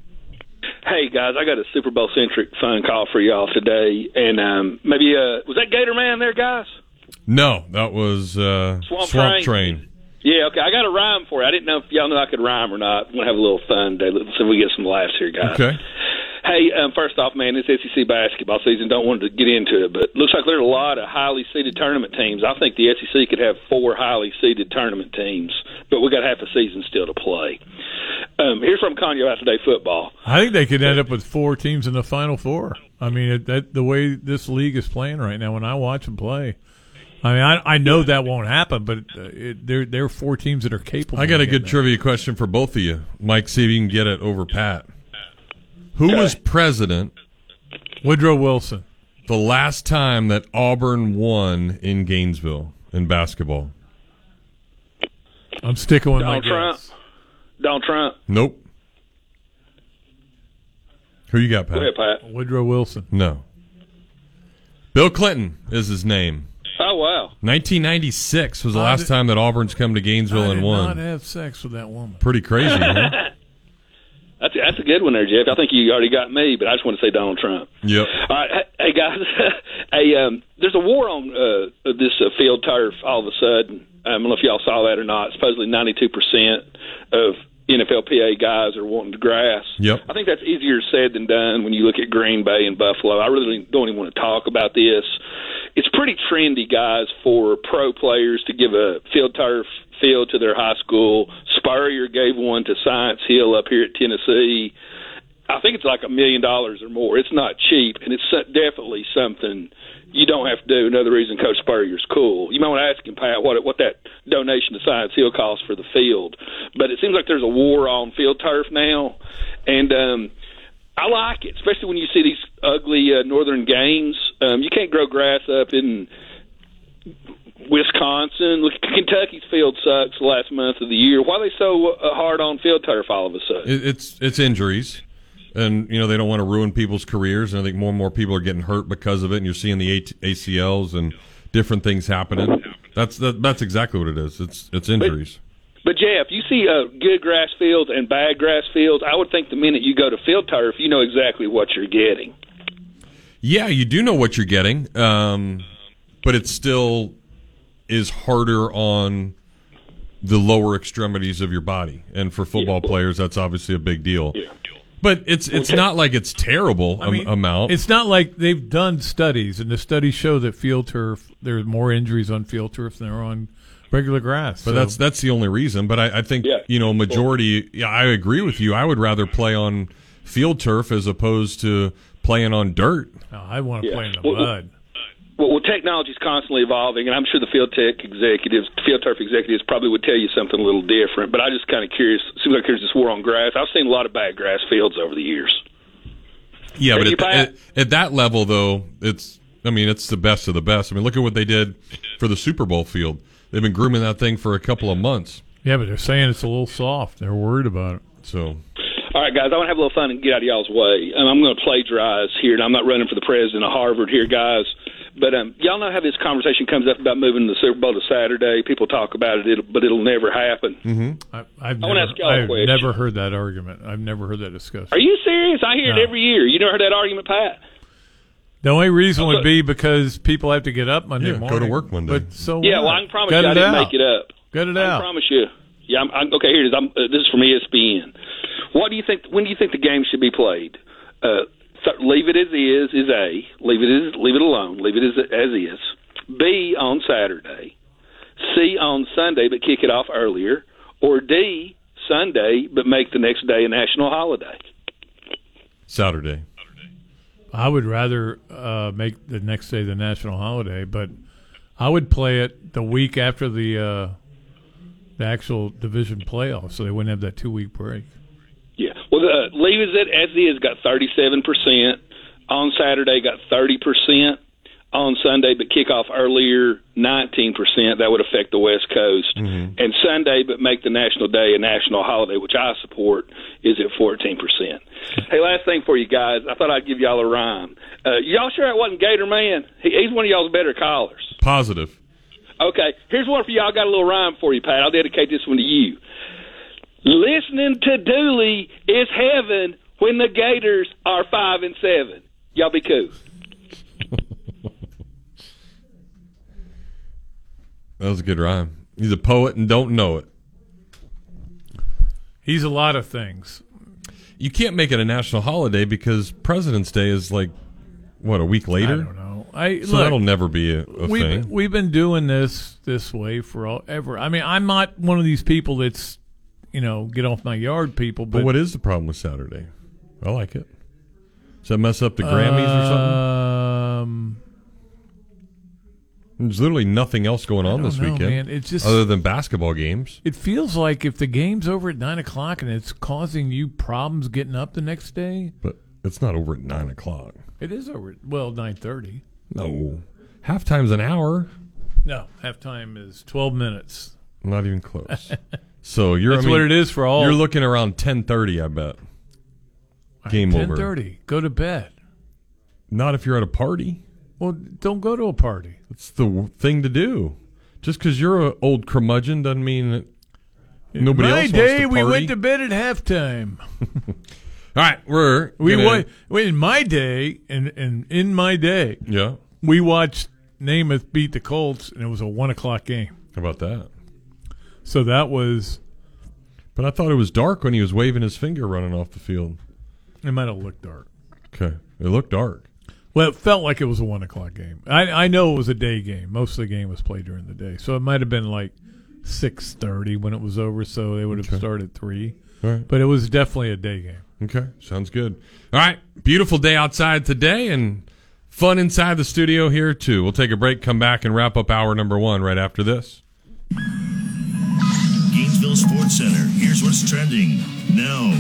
Hey guys, I got a Super Bowl centric phone call for y'all today, and um, maybe uh, was that Gator Man there, guys? No, that was uh, Swamp Swamp Train. Train. Yeah, okay. I got a rhyme for you. I didn't know if y'all knew I could rhyme or not. I'm gonna have a little fun today. Let's see if we get some laughs here, guys. Okay. Hey, um, first off, man, it's SEC basketball season. Don't want to get into it, but looks like there are a lot of highly seeded tournament teams. I think the SEC could have four highly seeded tournament teams, but we got half a season still to play. Um, here's from Kanye about today football. I think they could end up with four teams in the Final Four. I mean, it, that the way this league is playing right now. When I watch them play, I mean, I, I know that won't happen, but uh, it, there there are four teams that are capable. I got a getting good trivia question for both of you, Mike. See if you can get it over Pat. Who was president? Woodrow Wilson. The last time that Auburn won in Gainesville in basketball. I'm sticking with Donald my Trump. guess. Donald Trump. Nope. Who you got, Pat? Go ahead, Pat. Woodrow Wilson. No. Bill Clinton is his name. Oh wow. 1996 was the I last did- time that Auburn's come to Gainesville I and did won. not have sex with that woman. Pretty crazy, huh? That's that's a good one there, Jeff. I think you already got me, but I just want to say Donald Trump. Yep. All right, hey, hey guys, hey, um, there's a war on uh, this uh, field turf. All of a sudden, I don't know if y'all saw that or not. Supposedly, 92 percent of NFLPA guys are wanting to grass. Yep. I think that's easier said than done when you look at Green Bay and Buffalo. I really don't even want to talk about this. It's pretty trendy, guys, for pro players to give a field turf field to their high school. Spurrier gave one to Science Hill up here at Tennessee. I think it's like a million dollars or more. It's not cheap, and it's definitely something you don't have to do. Another reason Coach Spurrier's cool. You might want to ask him, Pat, what what that donation to Science Hill costs for the field. But it seems like there's a war on field turf now, and um, I like it, especially when you see these ugly uh, northern games. Um, you can't grow grass up in Wisconsin. Look, Kentucky's field sucks the last month of the year. Why are they so uh, hard on field turf all of a sudden? It's it's injuries, and you know they don't want to ruin people's careers. And I think more and more people are getting hurt because of it. And you're seeing the ACLs and different things happening. That's that, that's exactly what it is. It's it's injuries. But Jeff, you see uh, good grass fields and bad grass fields. I would think the minute you go to field turf, you know exactly what you're getting. Yeah, you do know what you're getting, um, but it's still is harder on the lower extremities of your body. And for football players, that's obviously a big deal. But it's it's not like it's terrible I mean, amount. It's not like they've done studies, and the studies show that field turf there's more injuries on field turf than there are on regular grass. But So- that's that's the only reason. But I, I think you know majority. Yeah, I agree with you. I would rather play on field turf as opposed to playing on dirt. No, I want to Yeah. play in the Well, well- mud. Well, well technology is constantly evolving, and I'm sure the field tech executives, field turf executives, probably would tell you something a little different. But I just kind of curious. Seems like there's this war on grass. I've seen a lot of bad grass fields over the years. Yeah, Hey, but you at, at, at that level, though, it's. I mean, it's the best of the best. I mean, look at what they did for the Super Bowl field. They've been grooming that thing for a couple of months. Yeah, but they're saying it's a little soft. They're worried about it. So All right, guys, I want to have a little fun and get out of y'all's way. Um, I'm going to plagiarize here, and I'm not running for the president of Harvard here, guys. But um, y'all know how this conversation comes up about moving the Super Bowl to Saturday. People talk about it, it'll, but it'll never happen. Mm-hmm. I, I've I wanna never, ask y'all a I've question. never heard that argument. I've never heard that discussed. Are you serious? I hear No. it every year. You never heard that argument, Pat? The only reason would be because people have to get up Monday Yeah, go to work Monday. But so yeah, what? well, I can promise Gut you I it didn't out. make it up. Gut it I out. I promise you. Yeah, I'm, I'm, okay. Here it is. I'm, uh, this is from ESPN. What do you think? When do you think the game should be played? Uh, so leave it as is is A. Leave it as leave it alone. Leave it as as is. B on Saturday. C on Sunday, but kick it off earlier. Or D Sunday, but make the next day a national holiday. Saturday. I would rather uh, make the next day the national holiday, but I would play it the week after the uh, the actual division playoffs, so they wouldn't have that two week break. Yeah. Well, uh, leave it as it is. Got thirty-seven percent on Saturday. Got thirty percent on Sunday, but kick off earlier, nineteen percent. That would affect the West Coast. And Sunday, but make the national day a national holiday, which I support, is at fourteen percent. Hey, last thing for you guys. I thought I'd give y'all a rhyme. Uh, y'all sure it wasn't Gator Man? He, he's one of y'all's better callers. Positive. Okay, here's one for y'all. I got a little rhyme for you, Pat. I'll dedicate this one to you. Listening to Dooley is heaven when the Gators are five and seven. Y'all be cool. That was a good rhyme. He's a poet and don't know it. He's a lot of things. You can't make it a national holiday because President's Day is like what a week later. I don't know. I so look, that'll never be a, a we've, thing. We've been doing this this way for all, ever. I mean, I'm not one of these people that's you know get off my yard people. But, But what is the problem with Saturday? I like it. Does that mess up the Grammys or something? Um, There's literally nothing else going on this know, weekend, man. It's just- other than basketball games. it feels like if the game's over at nine o'clock and it's causing you problems getting up the next day, But it's not over at nine o'clock. it is over. At, well, nine thirty. No, halftime's an hour. No, halftime is twelve minutes. Not even close. so you're. That's I mean, what it is for all- You're looking around ten thirty. I bet. Game over. Ten thirty. Go to bed. Not if you're at a party. Well, don't go to a party. It's the thing to do. Just because you're an old curmudgeon doesn't mean that nobody My else day, wants to we went to bed at halftime. All right, we're We wa- in my day, and and in my day, Yeah. we watched Namath beat the Colts, and it was a one o'clock game. How about that? So that was. But I thought it was dark when he was waving his finger running off the field. It might have looked dark. Okay, it looked dark. Well, it felt like it was a one o'clock game. I I know it was a day game. Most of the game was played during the day, so it might have been like six thirty when it was over. So they would have Okay. started three. Right. But it was definitely a day game. Okay, sounds good. All right, beautiful day outside today and fun inside the studio here too. We'll take a break, come back, and wrap up hour number one right after this. Sports Center. Here's what's trending now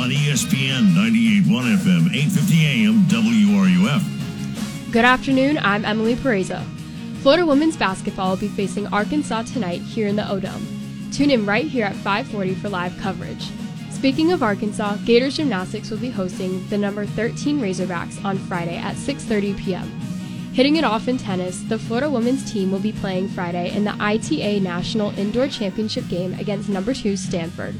on ESPN 98.1 FM, 8:50 AM, WRUF. Good afternoon, I'm Emily Pereza. Florida women's basketball will be facing Arkansas tonight here in the O-Dome. Tune in right here at 540 for live coverage. Speaking of Arkansas, Gators Gymnastics will be hosting the number 13 Razorbacks on Friday at 6:30 p.m. Hitting it off in tennis, the Florida women's team will be playing Friday in the ITA National Indoor Championship game against number 2 Stanford.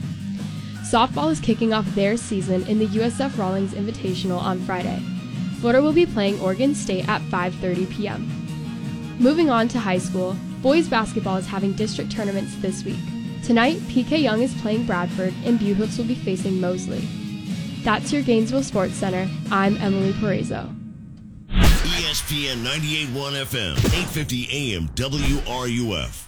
Softball is kicking off their season in the USF Rawlings Invitational on Friday. Florida will be playing Oregon State at 5:30 p.m. Moving on to high school, boys basketball is having district tournaments this week. Tonight, PK Yonge is playing Bradford and Buchholz will be facing Mosley. That's your Gainesville Sports Center. I'm Emily Parezo. ESPN 98.1 FM, 8:50 AM, WRUF.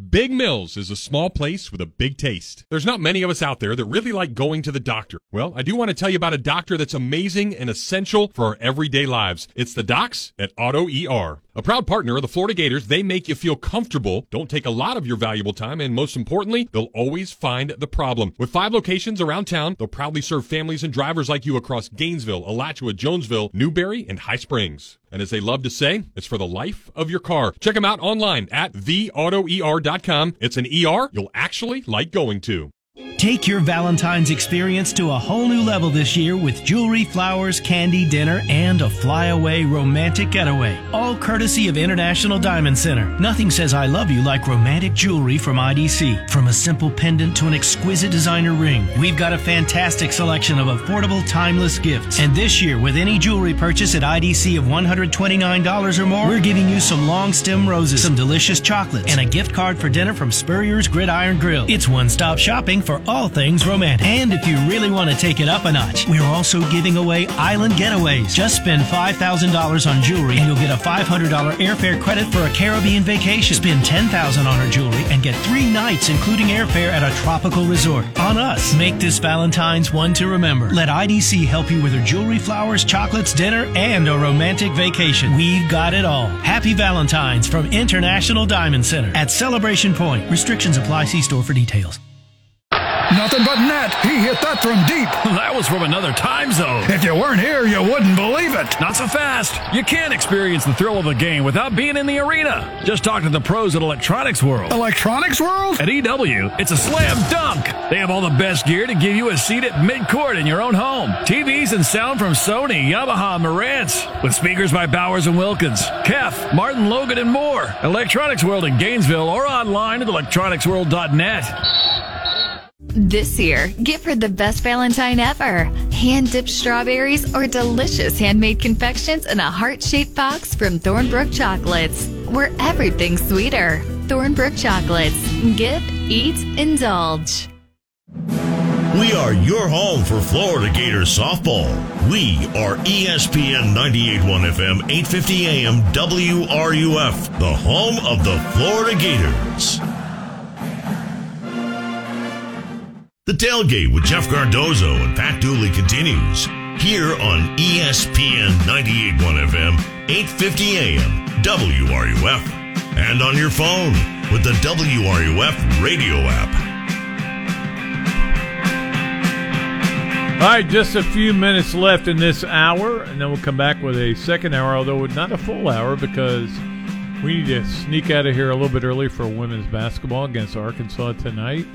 Big Mills is a small place with a big taste. There's not many of us out there that really like going to the doctor. Well, I do want to tell you about a doctor that's amazing and essential for our everyday lives. It's the docs at Auto ER. A proud partner of the Florida Gators, they make you feel comfortable, don't take a lot of your valuable time, and most importantly, they'll always find the problem. With five locations around town, they'll proudly serve families and drivers like you across Gainesville, Alachua, Jonesville, Newberry, and High Springs. And as they love to say, it's for the life of your car. Check them out online at theautoer.com. It's an ER you'll actually like going to. Take your Valentine's experience to a whole new level this year with jewelry, flowers, candy, dinner, and a flyaway romantic getaway. All courtesy of International Diamond Center. Nothing says I love you like romantic jewelry from IDC. From a simple pendant to an exquisite designer ring, we've got a fantastic selection of affordable, timeless gifts. And this year, with any jewelry purchase at IDC of $129 or more, we're giving you some long stem roses, some delicious chocolates, and a gift card for dinner from Spurrier's Gridiron Grill. It's one stop shopping for all things romantic. And if you really want to take it up a notch, we're also giving away island getaways. Just spend $5,000 on jewelry and you'll get a $500 airfare credit for a Caribbean vacation. Spend $10,000 on our jewelry and get three nights, including airfare at a tropical resort. On us. Make this Valentine's one to remember. Let IDC help you with your jewelry, flowers, chocolates, dinner, and a romantic vacation. We've got it all. Happy Valentine's from International Diamond Center at Celebration Point. Restrictions apply. See store for details. Nothing but net. He hit that from deep. That was from another time zone. If you weren't here, you wouldn't believe it. Not so fast. You can't experience the thrill of the game without being in the arena. Just talk to the pros at Electronics World. Electronics World? At EW, it's a slam dunk. They have all the best gear to give you a seat at midcourt in your own home. TVs and sound from Sony, Yamaha, Marantz, with speakers by Bowers and Wilkins, Kef, Martin Logan, and more. Electronics World in Gainesville or online at electronicsworld.net. This year, give her the best Valentine ever. Hand dipped strawberries or delicious handmade confections in a heart shaped box from Thornbrook Chocolates, where everything's sweeter. Thornbrook Chocolates. Give, eat, indulge. We are your home for Florida Gators softball. We are ESPN 98.1 FM, 850 AM, WRUF, the home of the Florida Gators. The tailgate with Jeff Cardozo and Pat Dooley continues here on ESPN 98.1 FM, 850 AM, WRUF, and on your phone with the WRUF radio app. All right, just a few minutes left in this hour, and then we'll come back with a second hour, although not a full hour because we need to sneak out of here a little bit early for women's basketball against Arkansas tonight.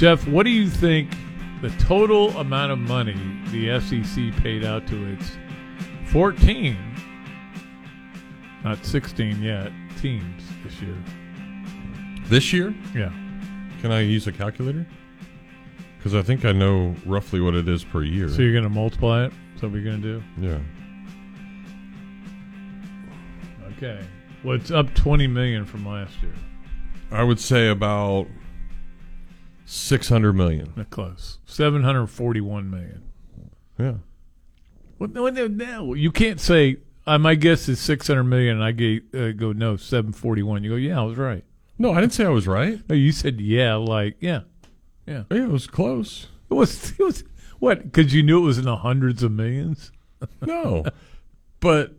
Jeff, what do you think the total amount of money the SEC paid out to its 14, not 16 yet, teams this year? This year? Yeah. Can I use a calculator? Because I think I know roughly what it is per year. So you're going to multiply it? Is that what you're going to do? Yeah. Okay. Well, it's up 20 million from last year. I would say about 600 million. Not close. 741 million. Yeah. Well, no, no, no. You can't say, uh, my guess is 600 million, and I gave, uh, go, no, 741. You go, yeah, I was right. No, I didn't say I was right. No, you said, yeah, like, yeah. Yeah. Yeah, it was close. It was, it was what? Because you knew it was in the hundreds of millions? no. But,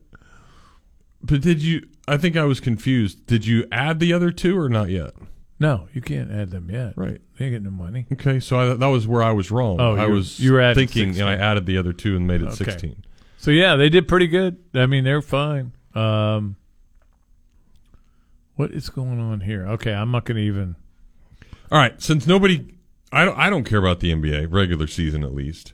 but did you, I think I was confused. Did you add the other two or not yet? No, you can't add them yet. Right. They ain't getting no money. Okay, so I, that was where I was wrong. Oh, I you was you were adding thinking, 16. and I added the other two and made it Okay. 16. So, yeah, they did pretty good. I mean, they're fine. Um, what is going on here? Okay, I'm not going to even. All right, since nobody, I don't, I don't care about the NBA regular season at least.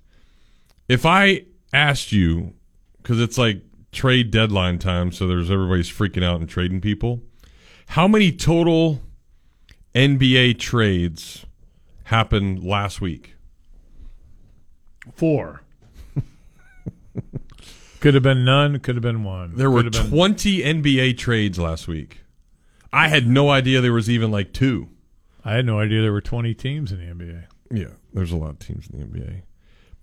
If I asked you, because it's like trade deadline time, so there's everybody's freaking out and trading people. How many total NBA trades happened last week? Four. could have been none. Could have been one. There were Could have been- 20 NBA trades last week. I had no idea there was even like two. I had no idea there were 20 teams in the NBA. Yeah, there's a lot of teams in the NBA.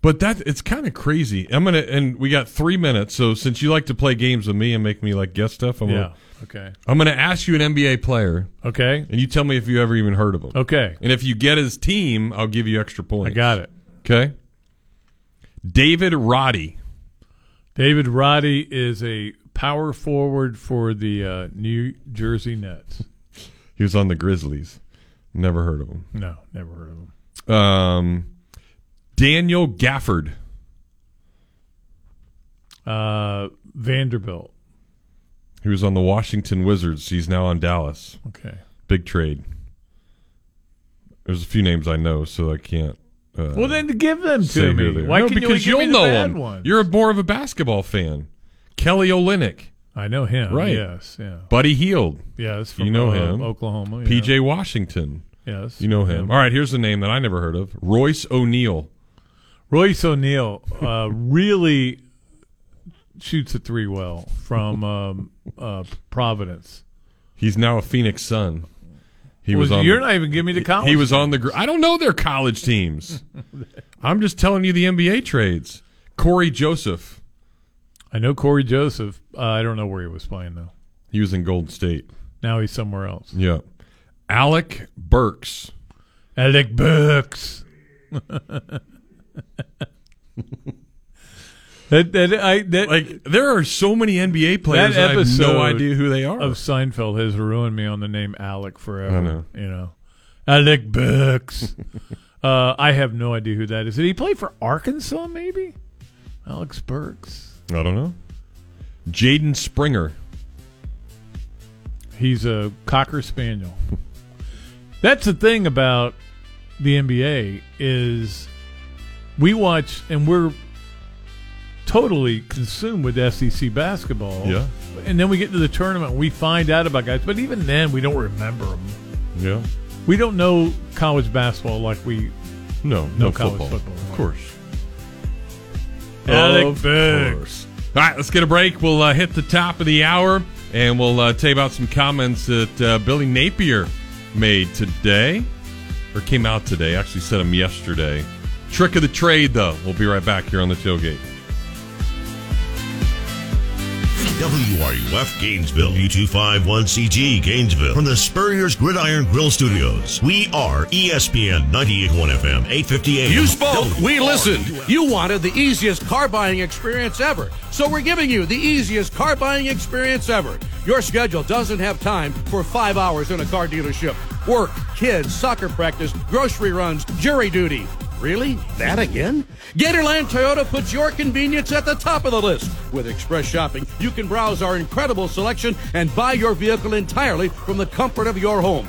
But that it's kind of crazy. I'm gonna and we got three minutes. So since you like to play games with me and make me like guess stuff, I'm Yeah, gonna, okay. I'm gonna ask you an NBA player. Okay. And you tell me if you ever even heard of him. Okay. And if you get his team, I'll give you extra points. I got it. Okay. David Roddy. David Roddy is a power forward for the uh, New Jersey Nets. He was on the Grizzlies. Never heard of him. No, never heard of him. Um, Daniel Gafford. Uh, Vanderbilt. He was on the Washington Wizards. He's now on Dallas. Okay. Big trade. There's a few names I know, so I can't. Uh, Well, then give them to me. Why no, can you because me the know him. ones? You're more of a basketball fan. Kelly Olynyk. I know him. Right. Yes. Yeah. Buddy Hield. Yes, you know uh, him. Oklahoma, yeah. PJ Washington. Yes. You know him. him. All right, here's a name that I never heard of. Royce O'Neale. Royce O'Neale uh, really shoots a three well from um, uh, Providence. He's now a Phoenix Sun. He was Well, on. you're not even giving me the college He was on the. I don't know their college teams. I'm just telling you the NBA trades. Cory Joseph. I know Cory Joseph. Uh, I don't know where he was playing though. He was in Gold State. Now he's somewhere else. Yeah. Alec Burks. Alec Burks. that that I that like there are so many NBA players. that I have no idea who they are. Of Seinfeld has ruined me on the name Alec forever. I know. You know, Alec Burks. uh, I have no idea who that is. Did he play for Arkansas? Maybe. Alex Burks. I don't know. Jaden Springer. He's a cocker spaniel. That's the thing about the NBA is we watch and we're totally consumed with SEC basketball. Yeah. And then we get to the tournament and we find out about guys, but even then we don't remember them. Yeah. We don't know college basketball like we No, know no college football. football. Of course. Alec Of course. All right, let's get a break. We'll uh, hit the top of the hour, and we'll uh, tell you about some comments that uh, Billy Napier made today, or came out today. Actually, said them yesterday. Trick of the trade, though. We'll be right back here on the tailgate. WRUF Gainesville, U251CG Gainesville, from the Spurrier's Gridiron Grill Studios. We are ESPN 98.1 FM, 850 AM. You spoke, we listened. You wanted the easiest car buying experience ever. So we're giving you the easiest car buying experience ever. Your schedule doesn't have time for five hours in a car dealership. Work, kids, soccer practice, grocery runs, jury duty. Really? That again? Gatorland Toyota puts your convenience at the top of the list. With Express Shopping, you can browse our incredible selection and buy your vehicle entirely from the comfort of your home.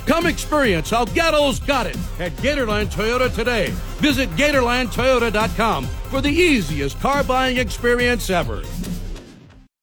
Come experience how Gatto's got it at Gatorland Toyota today. Visit GatorlandToyota.com for the easiest car buying experience ever.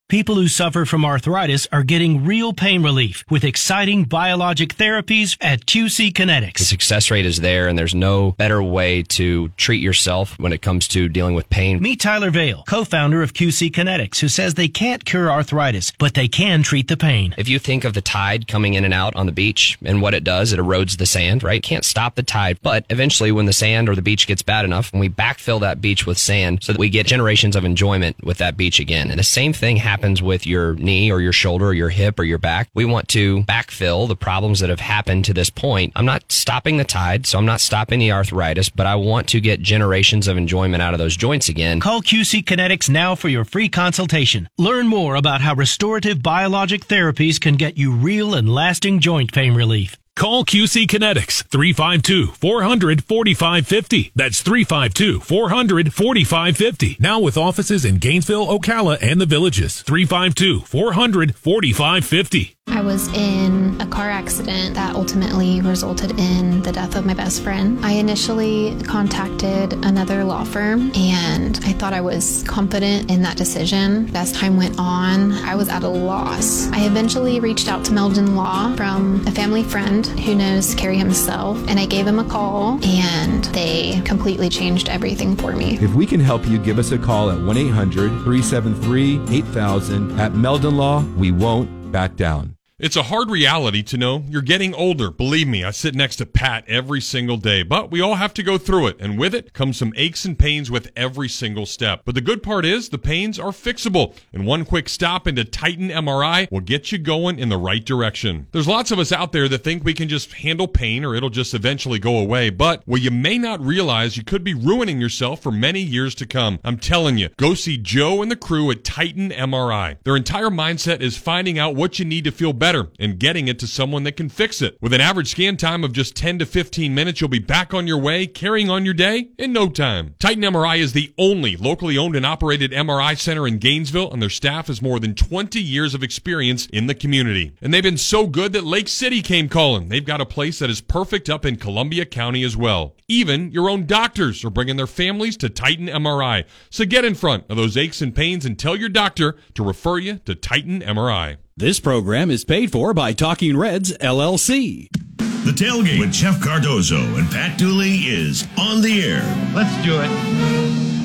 People who suffer from arthritis are getting real pain relief with exciting biologic therapies at QC Kinetics. The success rate is there, and there's no better way to treat yourself when it comes to dealing with pain. Meet Tyler Vale, co-founder of QC Kinetics, who says they can't cure arthritis, but they can treat the pain. If you think of the tide coming in and out on the beach and what it does, it erodes the sand, right? Can't stop the tide, but eventually when the sand or the beach gets bad enough, we backfill that beach with sand so that we get generations of enjoyment with that beach again. And the same thing happens with your knee or your shoulder or your hip or your back. We want to backfill the problems that have happened to this point. I'm not stopping the tide, so I'm not stopping the arthritis, but I want to get generations of enjoyment out of those joints again. Call QC Kinetics now for your free consultation. Learn more about how restorative biologic therapies can get you real and lasting joint pain relief. Call QC Kinetics 352 400 4550. That's 352 400 4550. Now with offices in Gainesville, Ocala, and the villages. 352 400 4550. I was in a car accident that ultimately resulted in the death of my best friend. I initially contacted another law firm and I thought I was confident in that decision. As time went on, I was at a loss. I eventually reached out to Meldon Law from a family friend who knows Kerry himself and I gave him a call and they completely changed everything for me. If we can help you, give us a call at 1 800 373 8000. At Meldon Law, we won't back down. It's a hard reality to know you're getting older. Believe me, I sit next to Pat every single day, but we all have to go through it. And with it comes some aches and pains with every single step. But the good part is the pains are fixable. And one quick stop into Titan MRI will get you going in the right direction. There's lots of us out there that think we can just handle pain or it'll just eventually go away. But what you may not realize, you could be ruining yourself for many years to come. I'm telling you, go see Joe and the crew at Titan MRI. Their entire mindset is finding out what you need to feel better and getting it to someone that can fix it. With an average scan time of just 10 to 15 minutes, you'll be back on your way, carrying on your day in no time. Titan MRI is the only locally owned and operated MRI center in Gainesville, and their staff has more than 20 years of experience in the community. And they've been so good that Lake City came calling. They've got a place that is perfect up in Columbia County as well. Even your own doctors are bringing their families to Titan MRI. So get in front of those aches and pains and tell your doctor to refer you to Titan MRI. This program is paid for by Talking Reds LLC. The tailgate with Jeff Cardozo and Pat Dooley is on the air. Let's do it.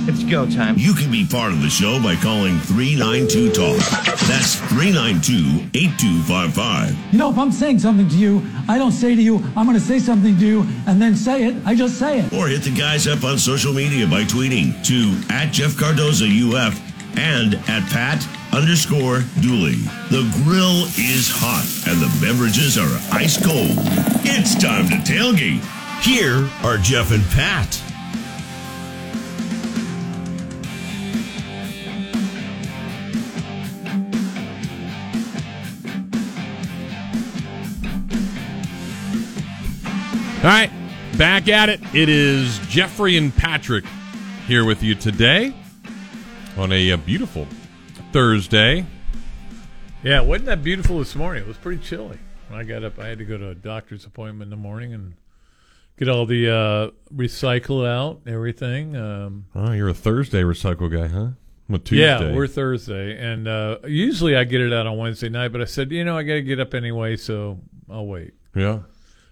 It's go time. You can be part of the show by calling 392 Talk. That's 392 8255. You know, if I'm saying something to you, I don't say to you, I'm going to say something to you and then say it. I just say it. Or hit the guys up on social media by tweeting to at Jeff Cardozo UF and at Pat underscore Dooley. The grill is hot and the beverages are ice cold. It's time to tailgate. Here are Jeff and Pat. All right, back at it. It is Jeffrey and Patrick here with you today on a, uh beautiful Thursday. Yeah, wasn't that beautiful this morning? It was pretty chilly. When I got up, I had to go to a doctor's appointment in the morning and get all the uh, recycle out, everything. Um, Oh, you're a Thursday recycle guy, huh? Well, Tuesday. Yeah, we're Thursday, and uh, usually I get it out on Wednesday night. But I said, you know, I got to get up anyway, so I'll wait. Yeah.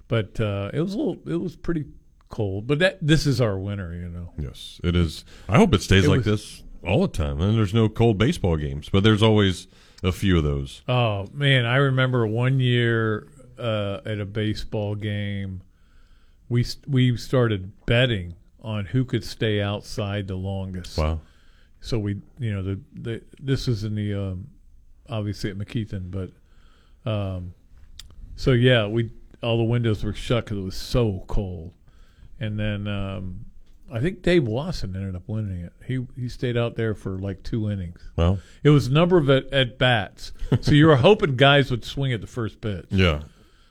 But uh, it was a little, it was pretty cold. But that this is our winter, you know. Yes, it is. I hope it stays It like was- this all the time. And there's no cold baseball games, but there's always a few of those. Oh man, I remember one year uh, at a baseball game, we we started betting on who could stay outside the longest. Wow. So we, you know, the, the this was in the um, obviously at McKethan, but um, so yeah, we all the windows were shut because it was so cold, and then um, I think Dave Lawson ended up winning it. He he stayed out there for like two innings. Wow. It was number of at, at bats. So you were hoping guys would swing at the first pitch. Yeah.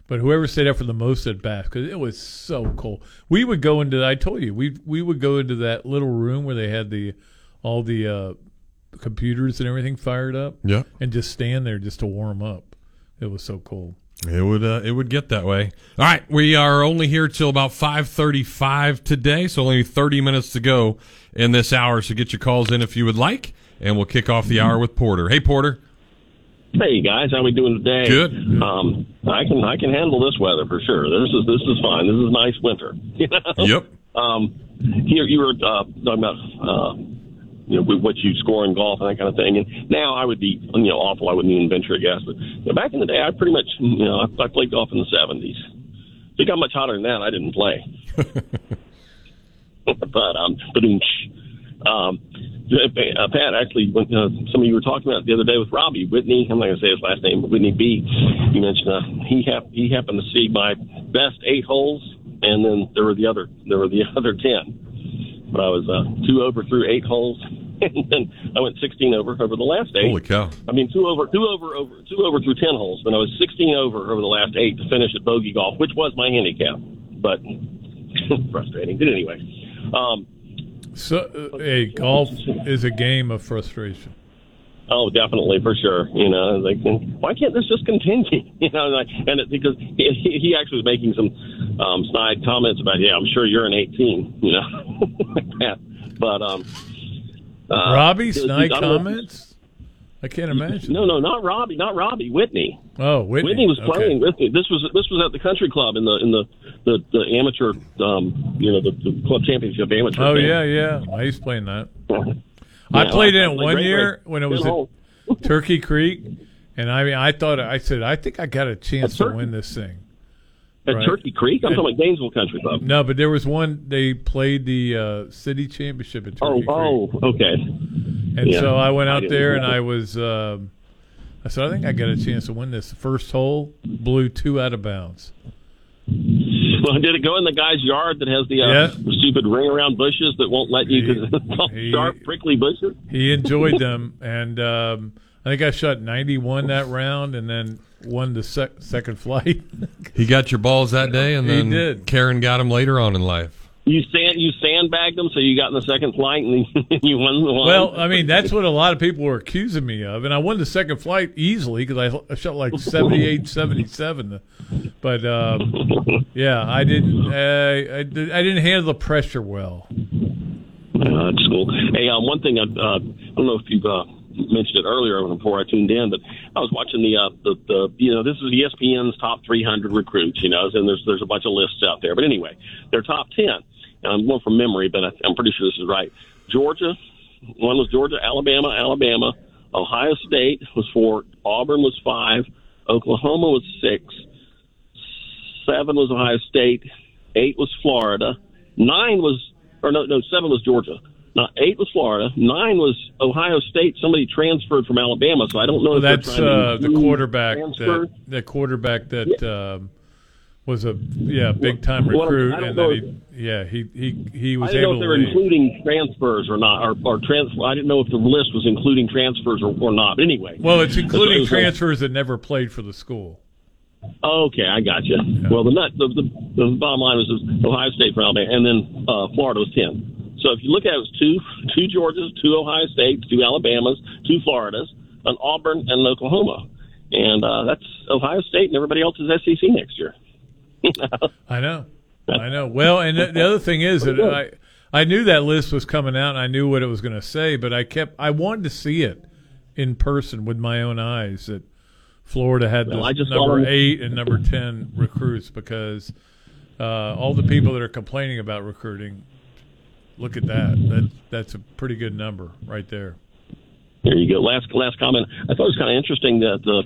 But whoever stayed out for the most at bats, because it was so cold. We would go into. I told you, we we would go into that little room where they had the all the uh, computers and everything fired up. Yeah. And just stand there just to warm up. It was so cold. It would uh, it would get that way. All right, we are only here till about five thirty five today, so only thirty minutes to go in this hour. So get your calls in if you would like, and we'll kick off the hour with Porter. Hey, Porter. Hey guys, how we doing today? Good. Um, I can I can handle this weather for sure. This is this is fine. This is nice winter. You know? Yep. Um, here you were uh, talking about uh, you know with what you score in golf and that kind of thing. And now I would be you know awful. I wouldn't even venture a guess. But you know, back in the day, I pretty much you know I, I played golf in the seventies. If it got much hotter than that, I didn't play. but um, but um, uh, Pat, actually, when, uh, some of you were talking about it the other day with Robbie Whitney. I'm not going to say his last name, but Whitney B. You mentioned uh, he hap- he happened to see my best eight holes, and then there were the other there were the other ten. But I was uh, two over through eight holes, and then I went 16 over over the last eight. Holy cow! I mean, two over, two over, over, two over through ten holes. But I was 16 over over the last eight to finish at bogey golf, which was my handicap. But frustrating. But anyway, um, So, uh, hey, golf is a game of frustration. Oh, definitely for sure. You know, like why can't this just continue? You know, like and it, because he, he actually was making some um, snide comments about, yeah, I'm sure you're an 18. You know, like that. But um, uh, Robbie, snide comments? I can't imagine. No, no, not Robbie, not Robbie, Whitney. Oh, Whitney. was Okay. playing with me. This was this was at the country club in the in the the, the amateur, um, you know, the, the club championship amateur. Oh thing. yeah, yeah. I used playing that. Yeah, I played in it one great, year great. when it was at Turkey Creek, And I mean, I thought I said I think I got a chance to win this thing. At Right. Turkey Creek, I'm talking about Gainesville Country Club. No, but there was one. They played the uh, city championship at Oh, Turkey Creek. oh, okay. And Yeah. so I went out didn't there and. I was. Um, I said I think I got a chance to win this. First hole blew two out of bounds. Well, did it go in the guy's yard that has the, uh, Yeah. stupid ring around bushes that won't let you he- sharp, prickly bushes? He enjoyed them, and um, I think I shot 91 that round, and then won the sec- second flight. He got your balls that day, and He then did. Karen got him later on in life. You sand you sandbagged them, so you got in the second flight and you won the one. Well, I mean, that's what a lot of people were accusing me of, and I won the second flight easily because I, I shot like 78, 77. But um, yeah, I didn't. Uh, I, did- I didn't handle the pressure well. Uh, that's cool. Hey, um, one thing I, uh, I don't know if you've uh, mentioned it earlier before I tuned in, but I was watching the uh, the, the you know this is ESPN's top 300 recruits, you know, and there's there's a bunch of lists out there. But anyway, their top 10. And I'm going from memory, but I, I'm pretty sure this is right. Georgia, one was Georgia, Alabama, Alabama, Ohio State was four, Auburn was five, Oklahoma was six, seven was Ohio State, eight was Florida, nine was or no no seven was Georgia. Not eight was Florida. Nine was Ohio State. Somebody transferred from Alabama, so I don't know Well, if that's uh, the quarterback. transfer. That, that quarterback that um, was a yeah big time Well, recruit, I don't and know then he, yeah he he he was I didn't know if they to were leave. including transfers or not, or, or trans. I didn't know if the list was including transfers or, or not. But anyway, Well, it's including uh, transfers that never played for the school. Okay, I got you. Well, the, nut, the, the the bottom line was Ohio State for Alabama, and then uh, Florida was ten. So if you look at it, it was two two Georgias, two Ohio States, two Alabamas, two Floridas, an Auburn, and an Oklahoma, and uh, that's Ohio State and everybody else is SEC next year. I know, I know. Well, and the, the other thing is that I I knew that list was coming out, and I knew what it was going to say, but I kept I wanted to see it in person with my own eyes that Florida had Well, just number eight and number ten recruits because uh, all the people that are complaining about recruiting, look at that. That that's a pretty good number right there. There you go. Last last comment. I thought it was kind of interesting that the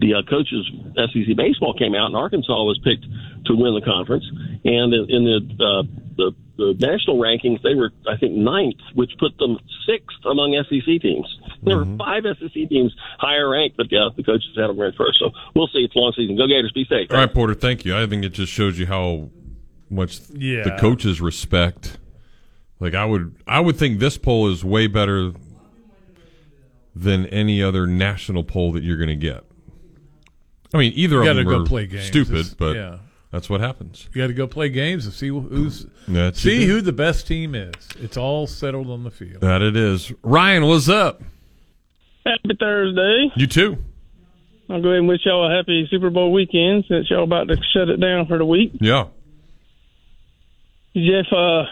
the uh, coaches SEC baseball came out and Arkansas was picked to win the conference, and in, in the, uh, the the national rankings they were I think ninth, which put them sixth among SEC teams. There were five SEC teams higher ranked, but uh, the coaches had them ranked first. So we'll see. It's a long season. Go Gators. Be safe. All right, Porter. Thank you. I think it just shows you how much Yeah. the coaches respect. Like I would, I would think this poll is way better than any other national poll that you're going to get. I mean, either You of gotta them go are play games. stupid, It's- but yeah. that's what happens. You got to go play games and see who's That's see who the best team is. It's all settled on the field. That it is. Ryan, what's up? Happy Thursday. You too. I'll go ahead and wish y'all a happy Super Bowl weekend since y'all about to shut it down for the week. Yeah. Jeff, uh,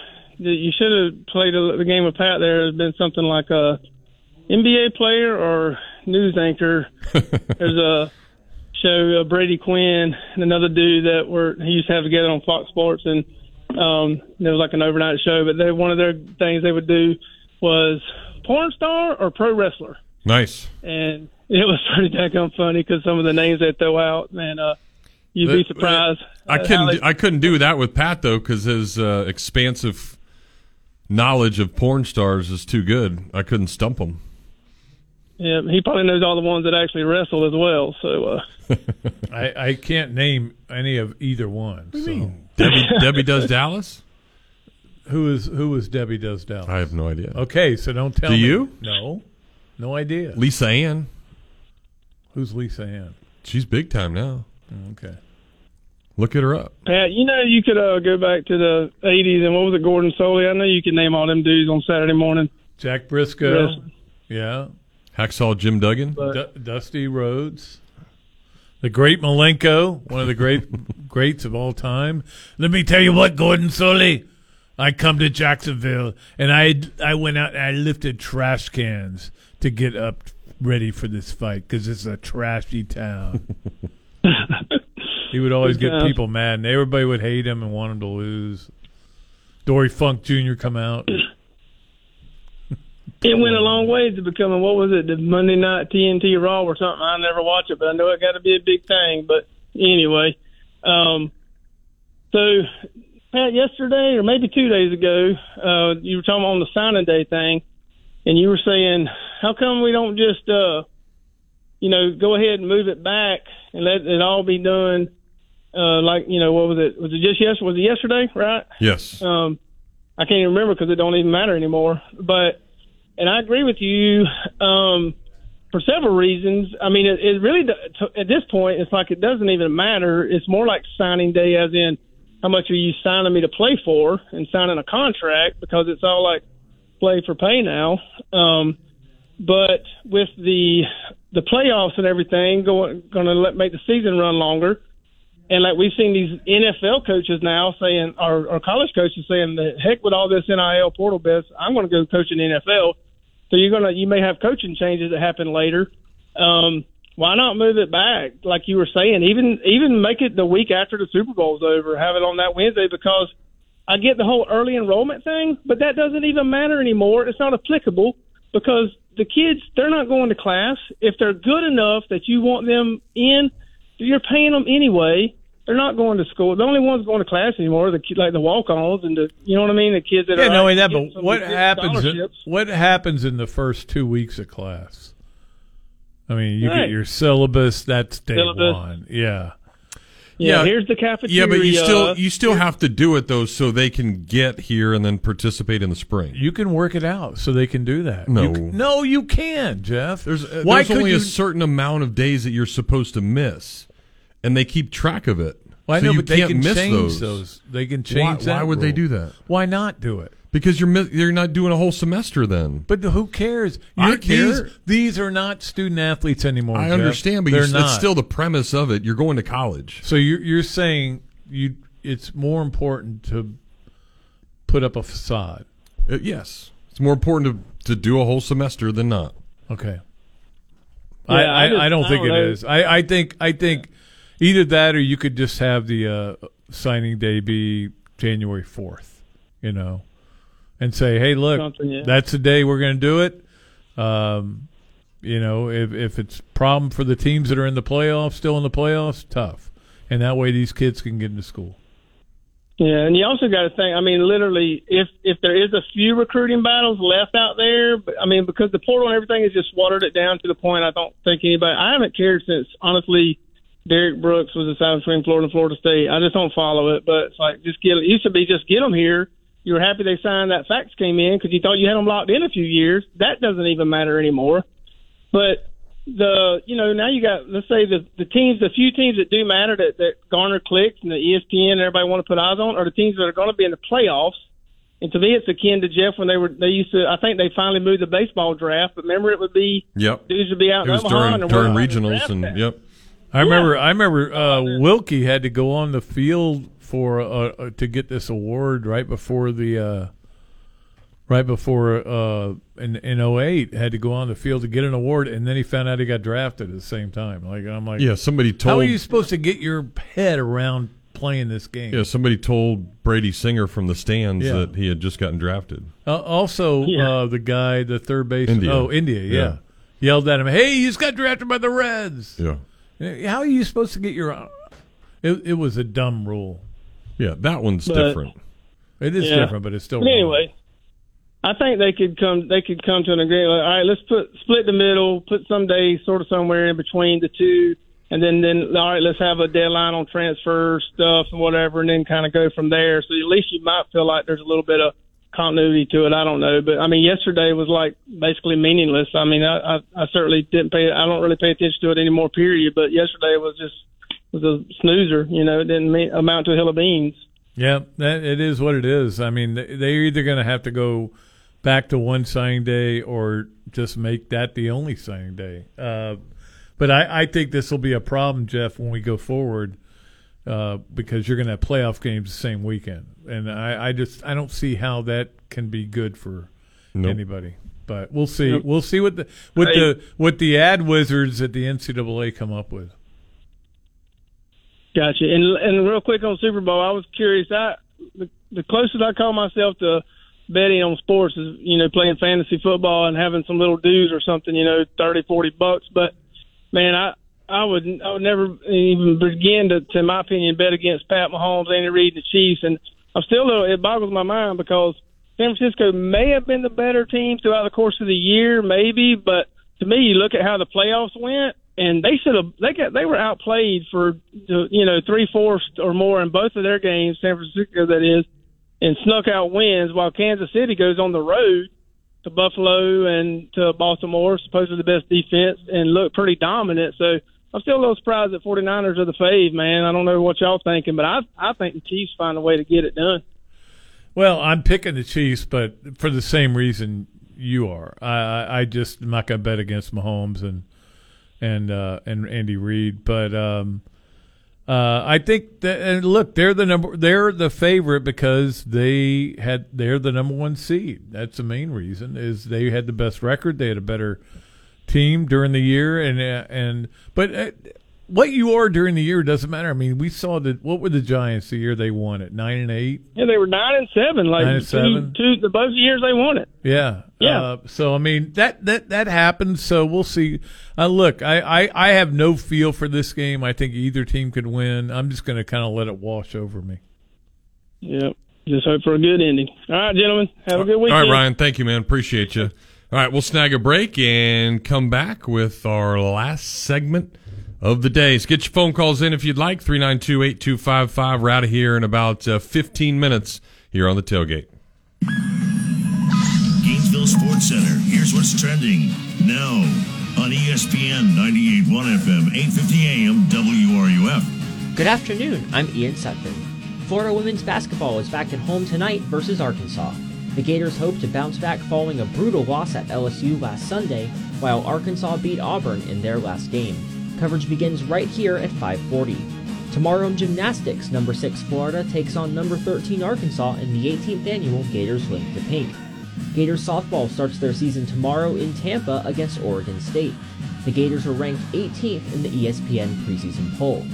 you should have played a, the game with Pat. There has been something like a NBA player or news anchor. There's a show uh, Brady Quinn and another dude that were he used to have together on Fox Sports, and um, it was like an overnight show. But they one of their things they would do was porn star or pro wrestler. Nice. and it was pretty daggone funny because some of the names they throw out, man, uh, you'd be surprised. I couldn't. they- do- I couldn't do that with Pat though, because his uh, expansive knowledge of porn stars is too good. I couldn't stump him. yeah, he probably knows all the ones that actually wrestle as well. So, uh, I, I can't name any of either one. What so. Debbie, Debbie does Dallas. Who is who is Debbie does Dallas? I have no idea. Okay, so don't tell Do me. you? No, no idea. Lisa Ann. Who's Lisa Ann? She's big time now. Okay. Look at her up. Pat, you know you could uh, go back to the '80s and what was it, Gordon Solie? I know you could name all them dudes on Saturday morning. Jack Brisco. Yes. Yeah. Hacksaw Jim Duggan. Du- Dusty Rhodes. The great Malenko, one of the great greats of all time. Let me tell you what, Gordon Solie. I come to Jacksonville and I I went out and I lifted trash cans to get up ready for this fight because it's a trashy town. he would always get people mad and everybody would hate him and want him to lose. Dory Funk Jr. come out. it went a long way to becoming what was it, the Monday night TNT Raw or something. I never watch it, but I know it got to be a big thing. But anyway, um, so Pat, yesterday or maybe two days ago, uh, you were talking on the signing day thing, and you were saying, how come we don't just, uh, you know, go ahead and move it back and let it all be done, uh, like you know, what was it? Was it just yes? Was it yesterday? Right? Yes. Um, I can't even remember because it don't even matter anymore. But and I agree with you um, for several reasons. I mean, it, it really at this point it's like it doesn't even matter. It's more like signing day, as in how much are you signing me to play for and signing a contract because it's all like play for pay now. Um, but with the the playoffs and everything going going to let make the season run longer. And like we've seen these NFL coaches now saying, or, or college coaches saying, the heck with all this NIL portal biz, I'm going to go coach in the NFL. So you're gonna, you may have coaching changes that happen later. Um, why not move it back, like you were saying? Even even make it the week after the Super Bowl's over, have it on that Wednesday because I get the whole early enrollment thing, but that doesn't even matter anymore. It's not applicable because the kids they're not going to class. If they're good enough that you want them in, you're paying them anyway. They're not going to school. The only ones going to class anymore are the ki- like the walk-ons and the you know what I mean, the kids that Yeah, are no, out that. But what happens? In, what happens in the first two weeks of class? I mean, you Right. get your syllabus. That's day Syllabus. one. Yeah. Yeah, here's the cafeteria. Yeah, but you still you still have to do it though, so they can get here and then participate in the spring. You can work it out so they can do that. No. You can- no, you can, Jeff. There's uh, Why there's could only you? a certain amount of days that you're supposed to miss, and they keep track of it. Well, I so know, you but they can't can miss change those. those. They can Why, change that why would they do that? Why not do it? Because you're mi- you're not doing a whole semester then. But who cares? I You're- care. These, these are not student athletes anymore. I Jeff. understand, but They're you're, not. it's still the premise of it. You're going to college. So you're you're saying you it's more important to put up a facade. Uh, yes, it's more important to to do a whole semester than not. Okay. Yeah, I, I I, just- I don't I think don't it know. is. I, I think I think either that or you could just have the uh, signing day be January fourth, you know, and say, hey, look, yeah. that's the day we're going to do it. Um, you know, if if it's problem for the teams that are in the playoffs, still in the playoffs, tough, and that way these kids can get into school. Yeah, and you also got to think. I mean, literally, if if there is a few recruiting battles left out there, but, I mean, because the portal and everything has just watered it down to the point I don't think anybody. I haven't cared since honestly, Derrick Brooks was decided between Florida and Florida State. I just don't follow it, but it's like just get. It used to be just get them here. You were happy they signed that fax came in because you thought you had them locked in a few years. That doesn't even matter anymore. But the you know now you got let's say the the teams the few teams that do matter that that garner clicks and the ESPN and everybody want to put eyes on are the teams that are going to be in the playoffs. And to me, it's akin to Jeff when they were they used to. I think they finally moved the baseball draft, but remember it would be Yep. dudes would be out It in was Omaha during and during regionals and yep. I remember. I remember. Uh, Wilkie had to go on the field for uh, uh, to get this award right before the uh, right before uh, in in 08 had to go on the field to get an award, and then he found out he got drafted at the same time. Like I'm like, Yeah, somebody told How are told- you supposed to get your head around playing this game? Yeah, somebody told Brady Singer from the stands Yeah. that he had just gotten drafted. Uh, also, Yeah. uh, the guy, the third base, India. oh India, yeah. Yeah. yelled at him, "Hey, you just got drafted by the Reds." Yeah. How are you supposed to get your? Uh, it, it was a dumb rule. Yeah, that one's But- different. It is Yeah. different, but it's still But wrong. anyway, I think they could come. They could come to an agreement. Like, all right, let's put split the middle, put some days sort of somewhere in between the two, and then then all right, let's have a deadline on transfer stuff and whatever, and then kind of go from there. So at least you might feel like there's a little bit of continuity to it. I don't know, but I mean, yesterday was like basically meaningless. I mean, I I, I certainly didn't pay. I don't really pay attention to it anymore. Period. But yesterday was just was a snoozer. You know, it didn't mean, amount to a hill of beans. Yeah, that it is what it is. I mean, they're either going to have to go back to one signing day or just make that the only signing day. Uh, but I, I think this will be a problem, Jeff, when we go forward, uh, because you're going to have playoff games the same weekend, and I, I just I don't see how that can be good for Nope. anybody. But we'll see. Nope. We'll see what the what Right. the what the ad wizards at the NCAA come up with. Gotcha. And and real quick on Super Bowl, I was curious. I the, the closest I call myself to betting on sports is you know playing fantasy football and having some little dues or something, you know, thirty, forty bucks. But man, I I would I would never even begin to, to my opinion, bet against Pat Mahomes, Andy Reid, and the Chiefs. And I'm still a it boggles my mind because San Francisco may have been the better team throughout the course of the year, maybe, but to me, you look at how the playoffs went, and they should have they got they were outplayed for you know three fourths or more in both of their games, San Francisco that is, and snuck out wins while Kansas City goes on the road to Buffalo and to Baltimore, supposedly the best defense, and look pretty dominant. So I'm still a little surprised that 49ers are the fave, man. I don't know what y'all thinking, but I I think the Chiefs find a way to get it done. Well, I'm picking the Chiefs, but for the same reason you are. I I just am not to bet against Mahomes and and uh, and Andy Reid, but um, uh, I think that and look, they're the number they're the favorite because they had they're the number one seed. That's the main reason is they had the best record. They had a better team during the year, and uh, and but uh, what you are during the year doesn't matter. I mean, we saw that. What were the Giants the year they won it? Nine and eight. Yeah, they were nine and seven. Like nine and seven. Two, two the both years they won it. Yeah, yeah. Uh, so I mean that that that happens. So we'll see. Uh, look, I, I I have no feel for this game. I think either team could win. I'm just going to kind of let it wash over me. Yep. Just hope for a good ending. All right, gentlemen. Have a good weekend. All right, Ryan. Thank you, man. Appreciate you. All right, we'll snag a break and come back with our last segment of the day. So get your phone calls in if you'd like. 392 8255. We're out of here in about uh, 15 minutes here on the tailgate. Gainesville Sports Center. Here's what's trending now on ESPN 98.1 FM, 8:50 AM, WRUF. Good afternoon. I'm Ian Sutton. Florida women's basketball is back at home tonight versus Arkansas. The Gators hope to bounce back following a brutal loss at LSU last Sunday, while Arkansas beat Auburn in their last game. Coverage begins right here at 5:40. Tomorrow in gymnastics, number 6 Florida takes on number 13 Arkansas in the 18th annual Gators Link to Pink. Gators softball starts their season tomorrow in Tampa against Oregon State. The Gators are ranked 18th in the ESPN preseason poll.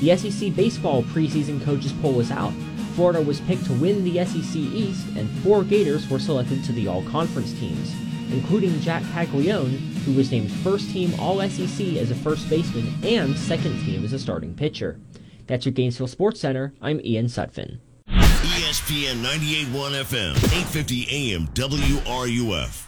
The SEC baseball preseason coaches poll is out. Florida was picked to win the SEC East, and four Gators were selected to the all conference teams, including Jac Caglione, who was named first team All SEC as a first baseman and second team as a starting pitcher. That's your Gainesville Sports Center. I'm Ian Sutphin. ESPN 98.1 FM, 8:50 AM, WRUF.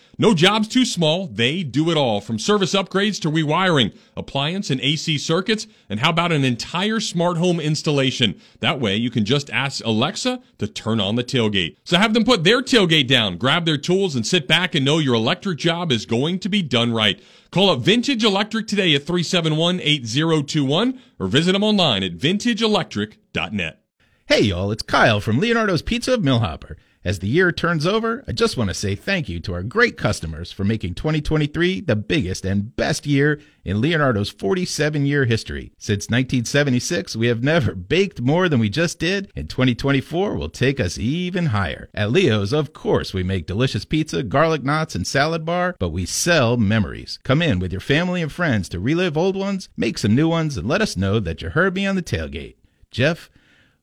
No job's too small. They do it all from service upgrades to rewiring, appliance and AC circuits, and how about an entire smart home installation? That way you can just ask Alexa to turn on the tailgate. So have them put their tailgate down, grab their tools, and sit back and know your electric job is going to be done right. Call up Vintage Electric today at 371-8021 or visit them online at vintageelectric.net. Hey y'all, it's Kyle from Leonardo's Pizza of Millhopper. As the year turns over, I just want to say thank you to our great customers for making 2023 the biggest and best year in Leonardo's 47 year history. Since 1976, we have never baked more than we just did, and 2024 will take us even higher. At Leo's, of course, we make delicious pizza, garlic knots, and salad bar, but we sell memories. Come in with your family and friends to relive old ones, make some new ones, and let us know that you heard me on the tailgate. Jeff,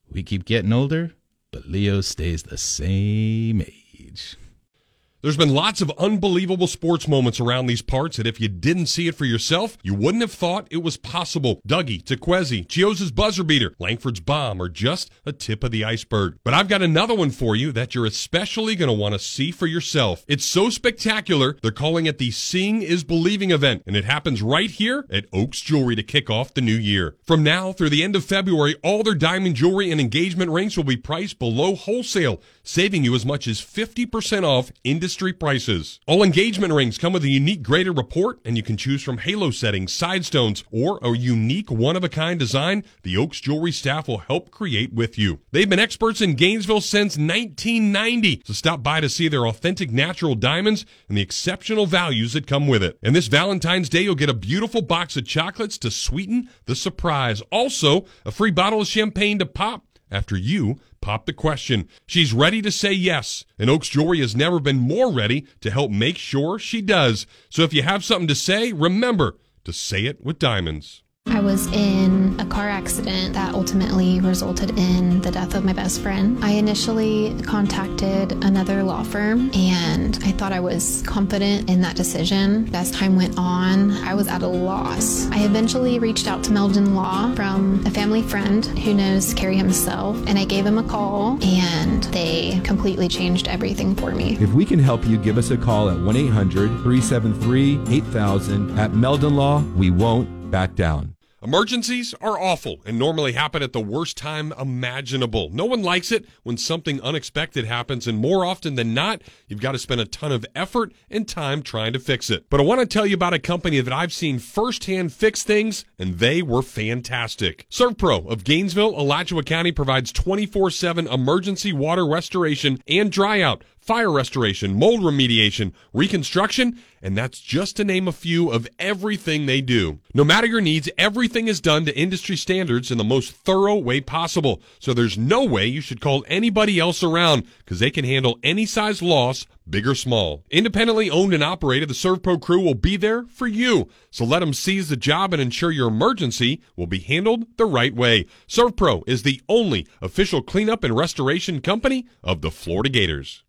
we keep getting older, but Leo stays the same age. There's been lots of unbelievable sports moments around these parts that if you didn't see it for yourself, you wouldn't have thought it was possible. Dougie, Tequezi, Chiozza's buzzer beater, Langford's bomb are just a tip of the iceberg. But I've got another one for you that you're especially going to want to see for yourself. It's so spectacular, they're calling it the Seeing is Believing event, and it happens right here at Oaks Jewelry to kick off the new year. From now through the end of February, all their diamond jewelry and engagement rings will be priced below wholesale, saving you as much as 50% off industry prices. All engagement rings come with a unique graded report, and you can choose from halo settings, side stones, or a unique one of a kind design the Oaks Jewelry staff will help create with you. They've been experts in Gainesville since 1990, so stop by to see their authentic natural diamonds and the exceptional values that come with it. And this Valentine's Day, you'll get a beautiful box of chocolates to sweeten the surprise. Also, a free bottle of champagne to pop after you pop the question. She's ready to say yes, and Oaks Jewelry has never been more ready to help make sure she does. So if you have something to say, remember to say it with diamonds. I was in a car accident that ultimately resulted in the death of my best friend. I initially contacted another law firm and I thought I was confident in that decision. As time went on, I was at a loss. I eventually reached out to Meldon Law from a family friend who knows Kerry himself and I gave him a call and they completely changed everything for me. If we can help you, give us a call at 1 800 373 8000. At Meldon Law, we won't back down. Emergencies are awful and normally happen at the worst time imaginable. No one likes it when something unexpected happens, and more often than not, you've got to spend a ton of effort and time trying to fix it. But I want to tell you about a company that I've seen firsthand fix things, and they were fantastic. ServPro of Gainesville, Alachua County provides 24 7 emergency water restoration and dryout fire restoration, mold remediation, reconstruction, and that's just to name a few of everything they do. No matter your needs, everything is done to industry standards in the most thorough way possible. So there's no way you should call anybody else around because they can handle any size loss, big or small. Independently owned and operated, the ServPro crew will be there for you. So let them seize the job and ensure your emergency will be handled the right way. ServPro is the only official cleanup and restoration company of the Florida Gators.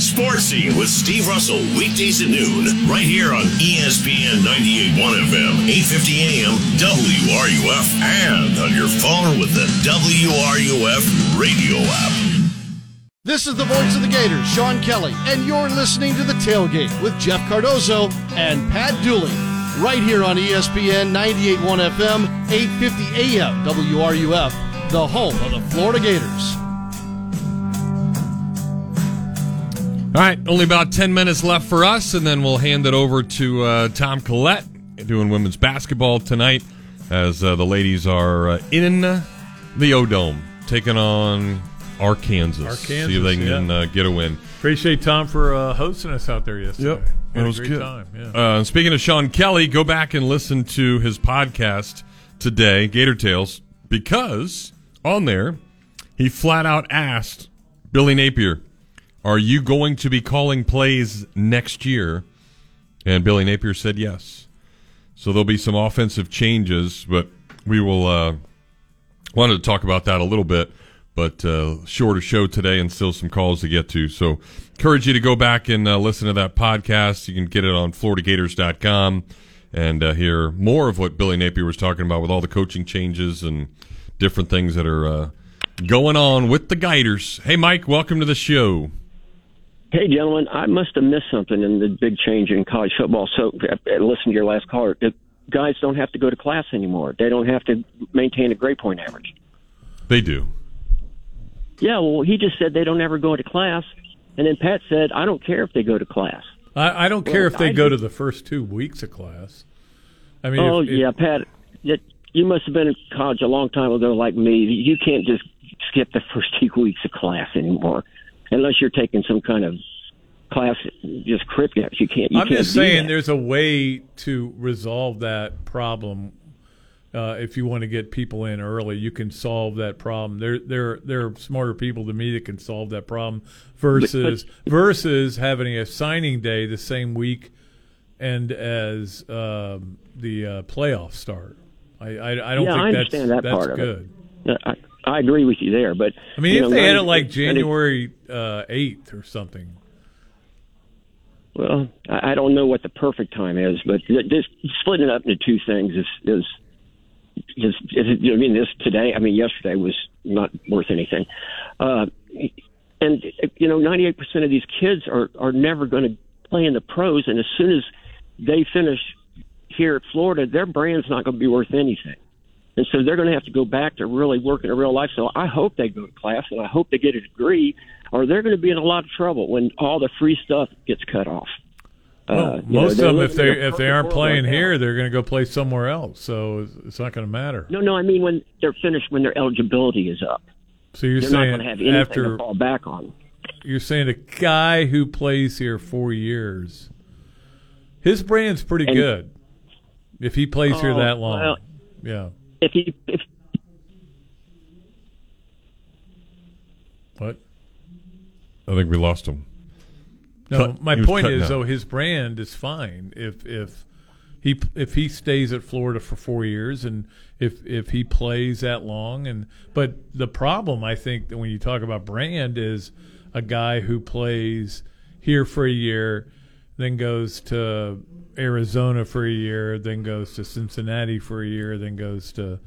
Sports Scene with Steve Russell, weekdays at noon, right here on ESPN 98.1 FM, 850 AM, WRUF, and on your phone with the WRUF radio app. This is the voice of the Gators, Sean Kelly, and you're listening to The Tailgate with Jeff Cardozo and Pat Dooley, right here on ESPN 98.1 FM, 850 AM, WRUF, the home of the Florida Gators. All right, only about 10 minutes left for us, and then we'll hand it over to uh, Tom Collette doing women's basketball tonight as uh, the ladies are uh, in the O Dome taking on Arkansas. Arkansas, See if they can yeah. uh, get a win. Appreciate Tom for uh, hosting us out there yesterday. Yep, Had a was good. Time. Yeah. Uh, speaking of Sean Kelly, go back and listen to his podcast today, Gator Tales, because on there he flat out asked Billy Napier, "Are you going to be calling plays next year?" And Billy Napier said yes. So there'll be some offensive changes, but we will uh, wanted to talk about that a little bit. But uh, shorter show today and still some calls to get to. So encourage you to go back and uh, listen to that podcast. You can get it on FloridaGators.com and uh, hear more of what Billy Napier was talking about with all the coaching changes and different things that are uh, going on with the Gators. Hey, Mike, welcome to the show. Hey, gentlemen, I must have missed something in the big change in college football. So, uh, listen to your last caller. The guys don't have to go to class anymore. They don't have to maintain a grade point average. They do. Yeah, well, he just said they don't ever go to class, and then Pat said, "I don't care if they go to class." I, I don't care if they I go do- to the first two weeks of class. I mean, oh if- if- yeah, Pat, that, you must have been in college a long time ago, like me. You can't just skip the first two weeks of class anymore, unless you're taking some kind of class, just cryptics. You can't. You I'm can't just saying, that. there's a way to resolve that problem. Uh, if you want to get people in early, you can solve that problem. There, there, there are smarter people than me that can solve that problem. Versus, versus having a signing day the same week, and as um, the uh, playoffs start. I, I, I don't yeah, think I that's understand that that's part good. of it. I, I agree with you there, but I mean, if know, they had it like January uh, eighth or something. Well, I I don't know what the perfect time is, but th- this splitting it up into two things is is is, is I mean this today. I mean yesterday was not worth anything, uh, and you know, ninety eight percent of these kids are are never going to play in the pros, and as soon as they finish here at Florida, their brand's not going to be worth anything. And so they're going to have to go back to really working in real life. So I hope they go to class and I hope they get a degree, or they're going to be in a lot of trouble when all the free stuff gets cut off. Well, Uh, you know, most of them, if they if they aren't playing right here, they're going to go play somewhere else. So it's- not going to matter. No, no, I mean when they're finished, when their eligibility is up. So you're they're saying to have anything after to fall back on. you're saying a guy who plays here four years, his brand's pretty And- good. If he plays here Oh, that long, well, yeah. If he if What? I think we lost him. No, Cut- my point is out. though his brand is fine if if he if he stays at Florida for four years and if if he plays that long and but the problem I think that when you talk about brand is a guy who plays here for a year, then goes to Arizona for a year, then goes to Cincinnati for a year, then goes to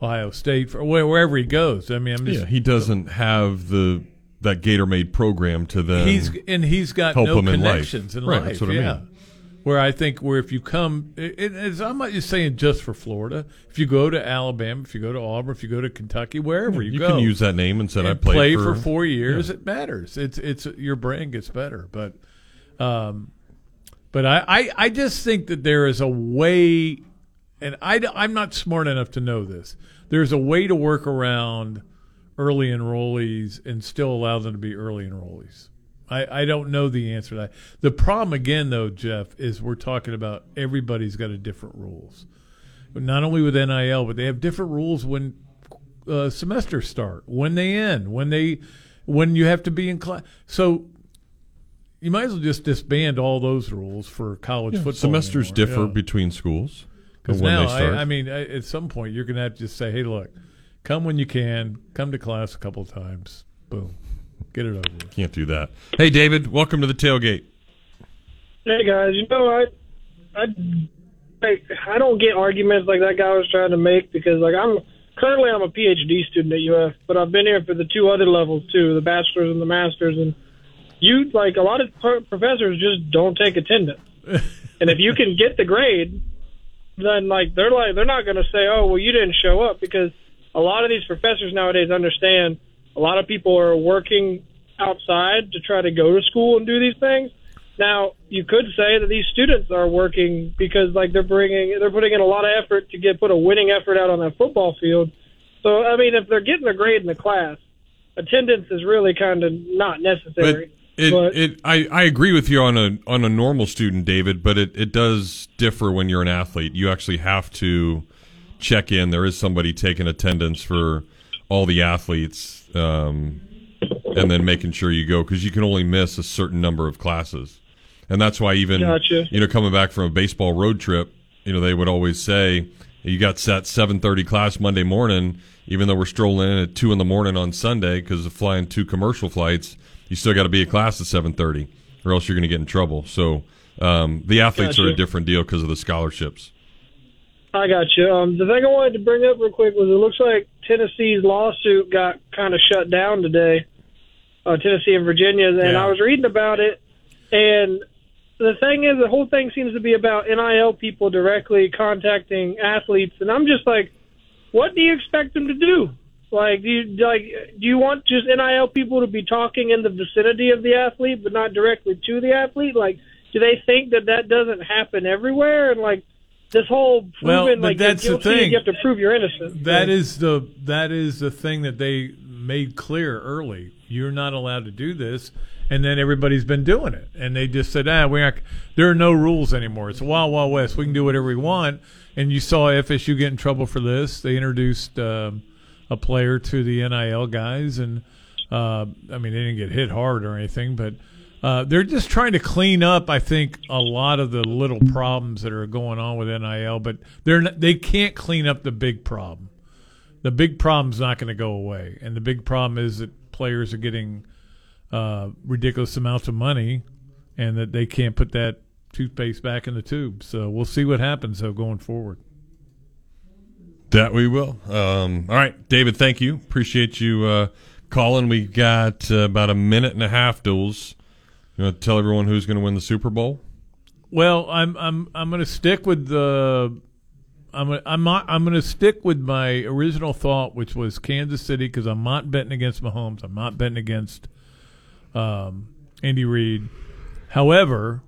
Ohio State for wherever he goes. I mean, I'm just Yeah, he doesn't have the that Gator made program to then. he's and he's got help no him in life. connections in right, life. That's what yeah. I mean. Where I think where if you come, it, it's, I'm not just saying just for Florida. If you go to Alabama, if you go to Auburn, if you go to Kentucky, wherever you, You go, can use that name and said I played play for- for, four years. Yeah. It matters. It's it's your brand gets better, but um, but I, I I just think that there is a way, and I I'm not smart enough to know this. There's a way to work around early enrollees and still allow them to be early enrollees. I, I don't know the answer to that. The problem again though, Jeff, is we're talking about everybody's got a different rules. Not only with NIL, but they have different rules when uh, semesters start, when they end, when they when you have to be in class. So you might as well just disband all those rules for college Yeah, football. semesters anymore. differ Yeah. between schools uh, Because when now, they start. I, I mean, at some point, you're going to have to just say, "Hey, look, come when you can. Come to class a couple of times. Boom, get it over with." Can't do that. Hey, David, welcome to the tailgate. Hey guys, you know I, I, I, I don't get arguments like that guy was trying to make because like I'm currently I'm a PhD student at UF, but I've been here for the two other levels too, the bachelor's and the master's, and you like a lot of pro- professors just don't take attendance, and if you can get the grade, then like they're like they're not going to say, oh well you didn't show up because a lot of these professors nowadays understand a lot of people are working outside to try to go to school and do these things. Now, you could say that these students are working because like they're bringing they're putting in a lot of effort to get put a winning effort out on that football field. So, I mean, if they're getting a grade in the class, attendance is really kind of not necessary. It, But- it, I, I agree with you on a on a normal student, David, but it, it does differ when you're an athlete. You actually have to check in. There is somebody taking attendance for all the athletes, um, and then making sure you go because you can only miss a certain number of classes, and that's why even Gotcha. you know coming back from a baseball road trip, you know they would always say you got set seven thirty class Monday morning, even though we're strolling in at two in the morning on Sunday because of flying two commercial flights. You still got to be at class at seven thirty, or else you're going to get in trouble. So um, the athletes are a different deal because of the scholarships. I got you. Um, the thing I wanted to bring up real quick was it looks like Tennessee's lawsuit got kind of shut down today. Uh, Tennessee and Virginia, and Yeah. I was reading about it, and the thing is, the whole thing seems to be about NIL people directly contacting athletes, and I'm just like, what do you expect them to do? Like, do you like do you want just NIL people to be talking in the vicinity of the athlete, but not directly to the athlete? Like, do they think that that doesn't happen everywhere? And like, this whole Well, proving but like that's the thing. you have to prove you're innocent. That is the that is the thing that they made clear early. You're not allowed to do this, and then everybody's been doing it, and they just said, "Ah, we aren't." There are no rules anymore. It's wild, wild west. We can do whatever we want. And you saw FSU get in trouble for this. They introduced um, a player to the NIL guys, and uh, I mean, they didn't get hit hard or anything, but. Uh, they're just trying to clean up, I think, a lot of the little problems that are going on with NIL, but they're not, they can't clean up the big problem the big problem's not going to go away, and the big problem is that players are getting uh, ridiculous amounts of money and that they can't put that toothpaste back in the tube. So we'll see what happens though going forward. That we will. Um, all right, David. Thank you. Appreciate you uh, calling. We got uh, about a minute and a half, duels. You want to tell everyone who's going to win the Super Bowl? Well, I'm I'm I'm going to stick with the. I'm I'm not, I'm going to stick with my original thought, which was Kansas City, because I'm not betting against Mahomes. I'm not betting against um, Andy Reid. However,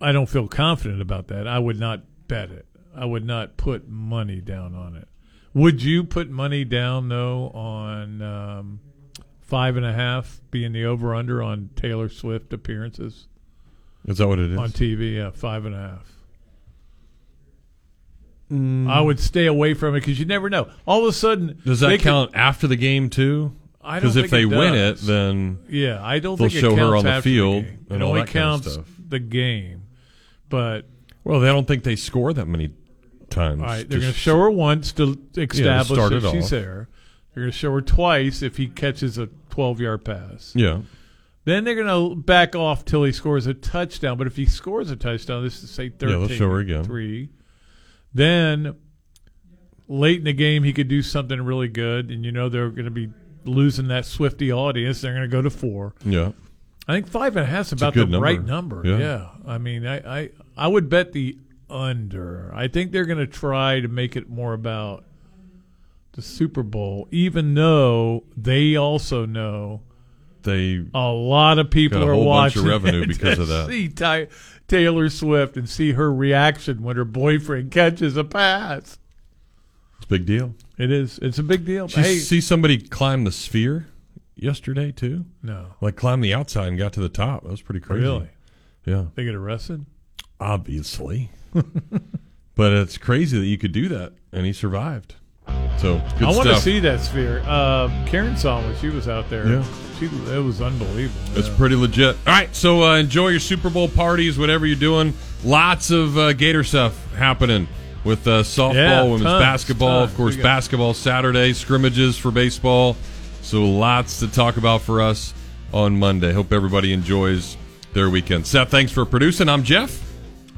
I don't feel confident about that. I would not bet it. I would not put money down on it. Would you put money down though on um, five and a half being the over under on Taylor Swift appearances? Is that what it is? on TV? Yeah, five and a half. Mm. I would stay away from it because you never know. All of a sudden, Does that they could- count after the game too? I Because if they it win it, then yeah, I don't they'll think show it her counts on the field game. and it all only that kind of counts stuff. the game, but Well, they don't think they score that many times. all right, they're going to show her once to establish start that she's off. there. They're going to show her twice if he catches a twelve-yard pass. Yeah. Then they're going to back off till he scores a touchdown. But if he scores a touchdown, this is say Yeah, they'll show her again. Three. Then late in the game, he could do something really good, and you know they're going to be losing that Swifty audience. They're going to go to four. Yeah. I think five and a half is about the number. right number. Yeah. Yeah. I mean, I, I I would bet the under. I think they're going to try to make it more about the Super Bowl, even though they also know They a lot of people are whole bunch watching of revenue because of that. See Ty- Taylor Swift and see her reaction when her boyfriend catches a pass. It's a big deal. It is. It's a big deal. Did you hey, see somebody climb the sphere yesterday too? No. Like climb the outside and got to the top. That was pretty crazy. Really? Yeah. they get arrested. Obviously. But it's crazy that you could do that and he survived. So good I want to see that sphere. Uh, Karen saw when she was out there. Yeah. she it was unbelievable. It's Yeah. pretty legit. All right, so uh, enjoy your Super Bowl parties, whatever you're doing. Lots of uh, Gator stuff happening with uh, softball, Yeah, women's tons, basketball, tons. of course, basketball Saturday, scrimmages for baseball. So lots to talk about for us on Monday. Hope everybody enjoys their weekend. Seth, thanks for producing. I'm Jeff.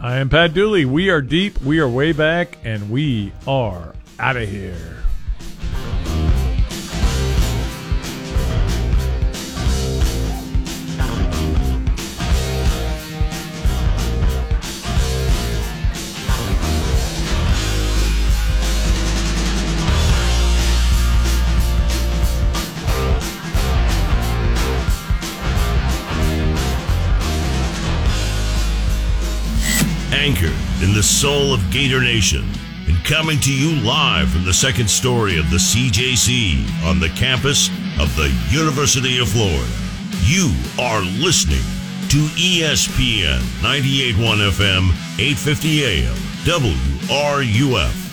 I am Pat Dooley. We are deep. We are way back, and we are out of here. In the soul of Gator Nation and coming to you live from the second story of the CJC on the campus of the University of Florida. You are listening to ESPN 981 FM 850 AM WRUF.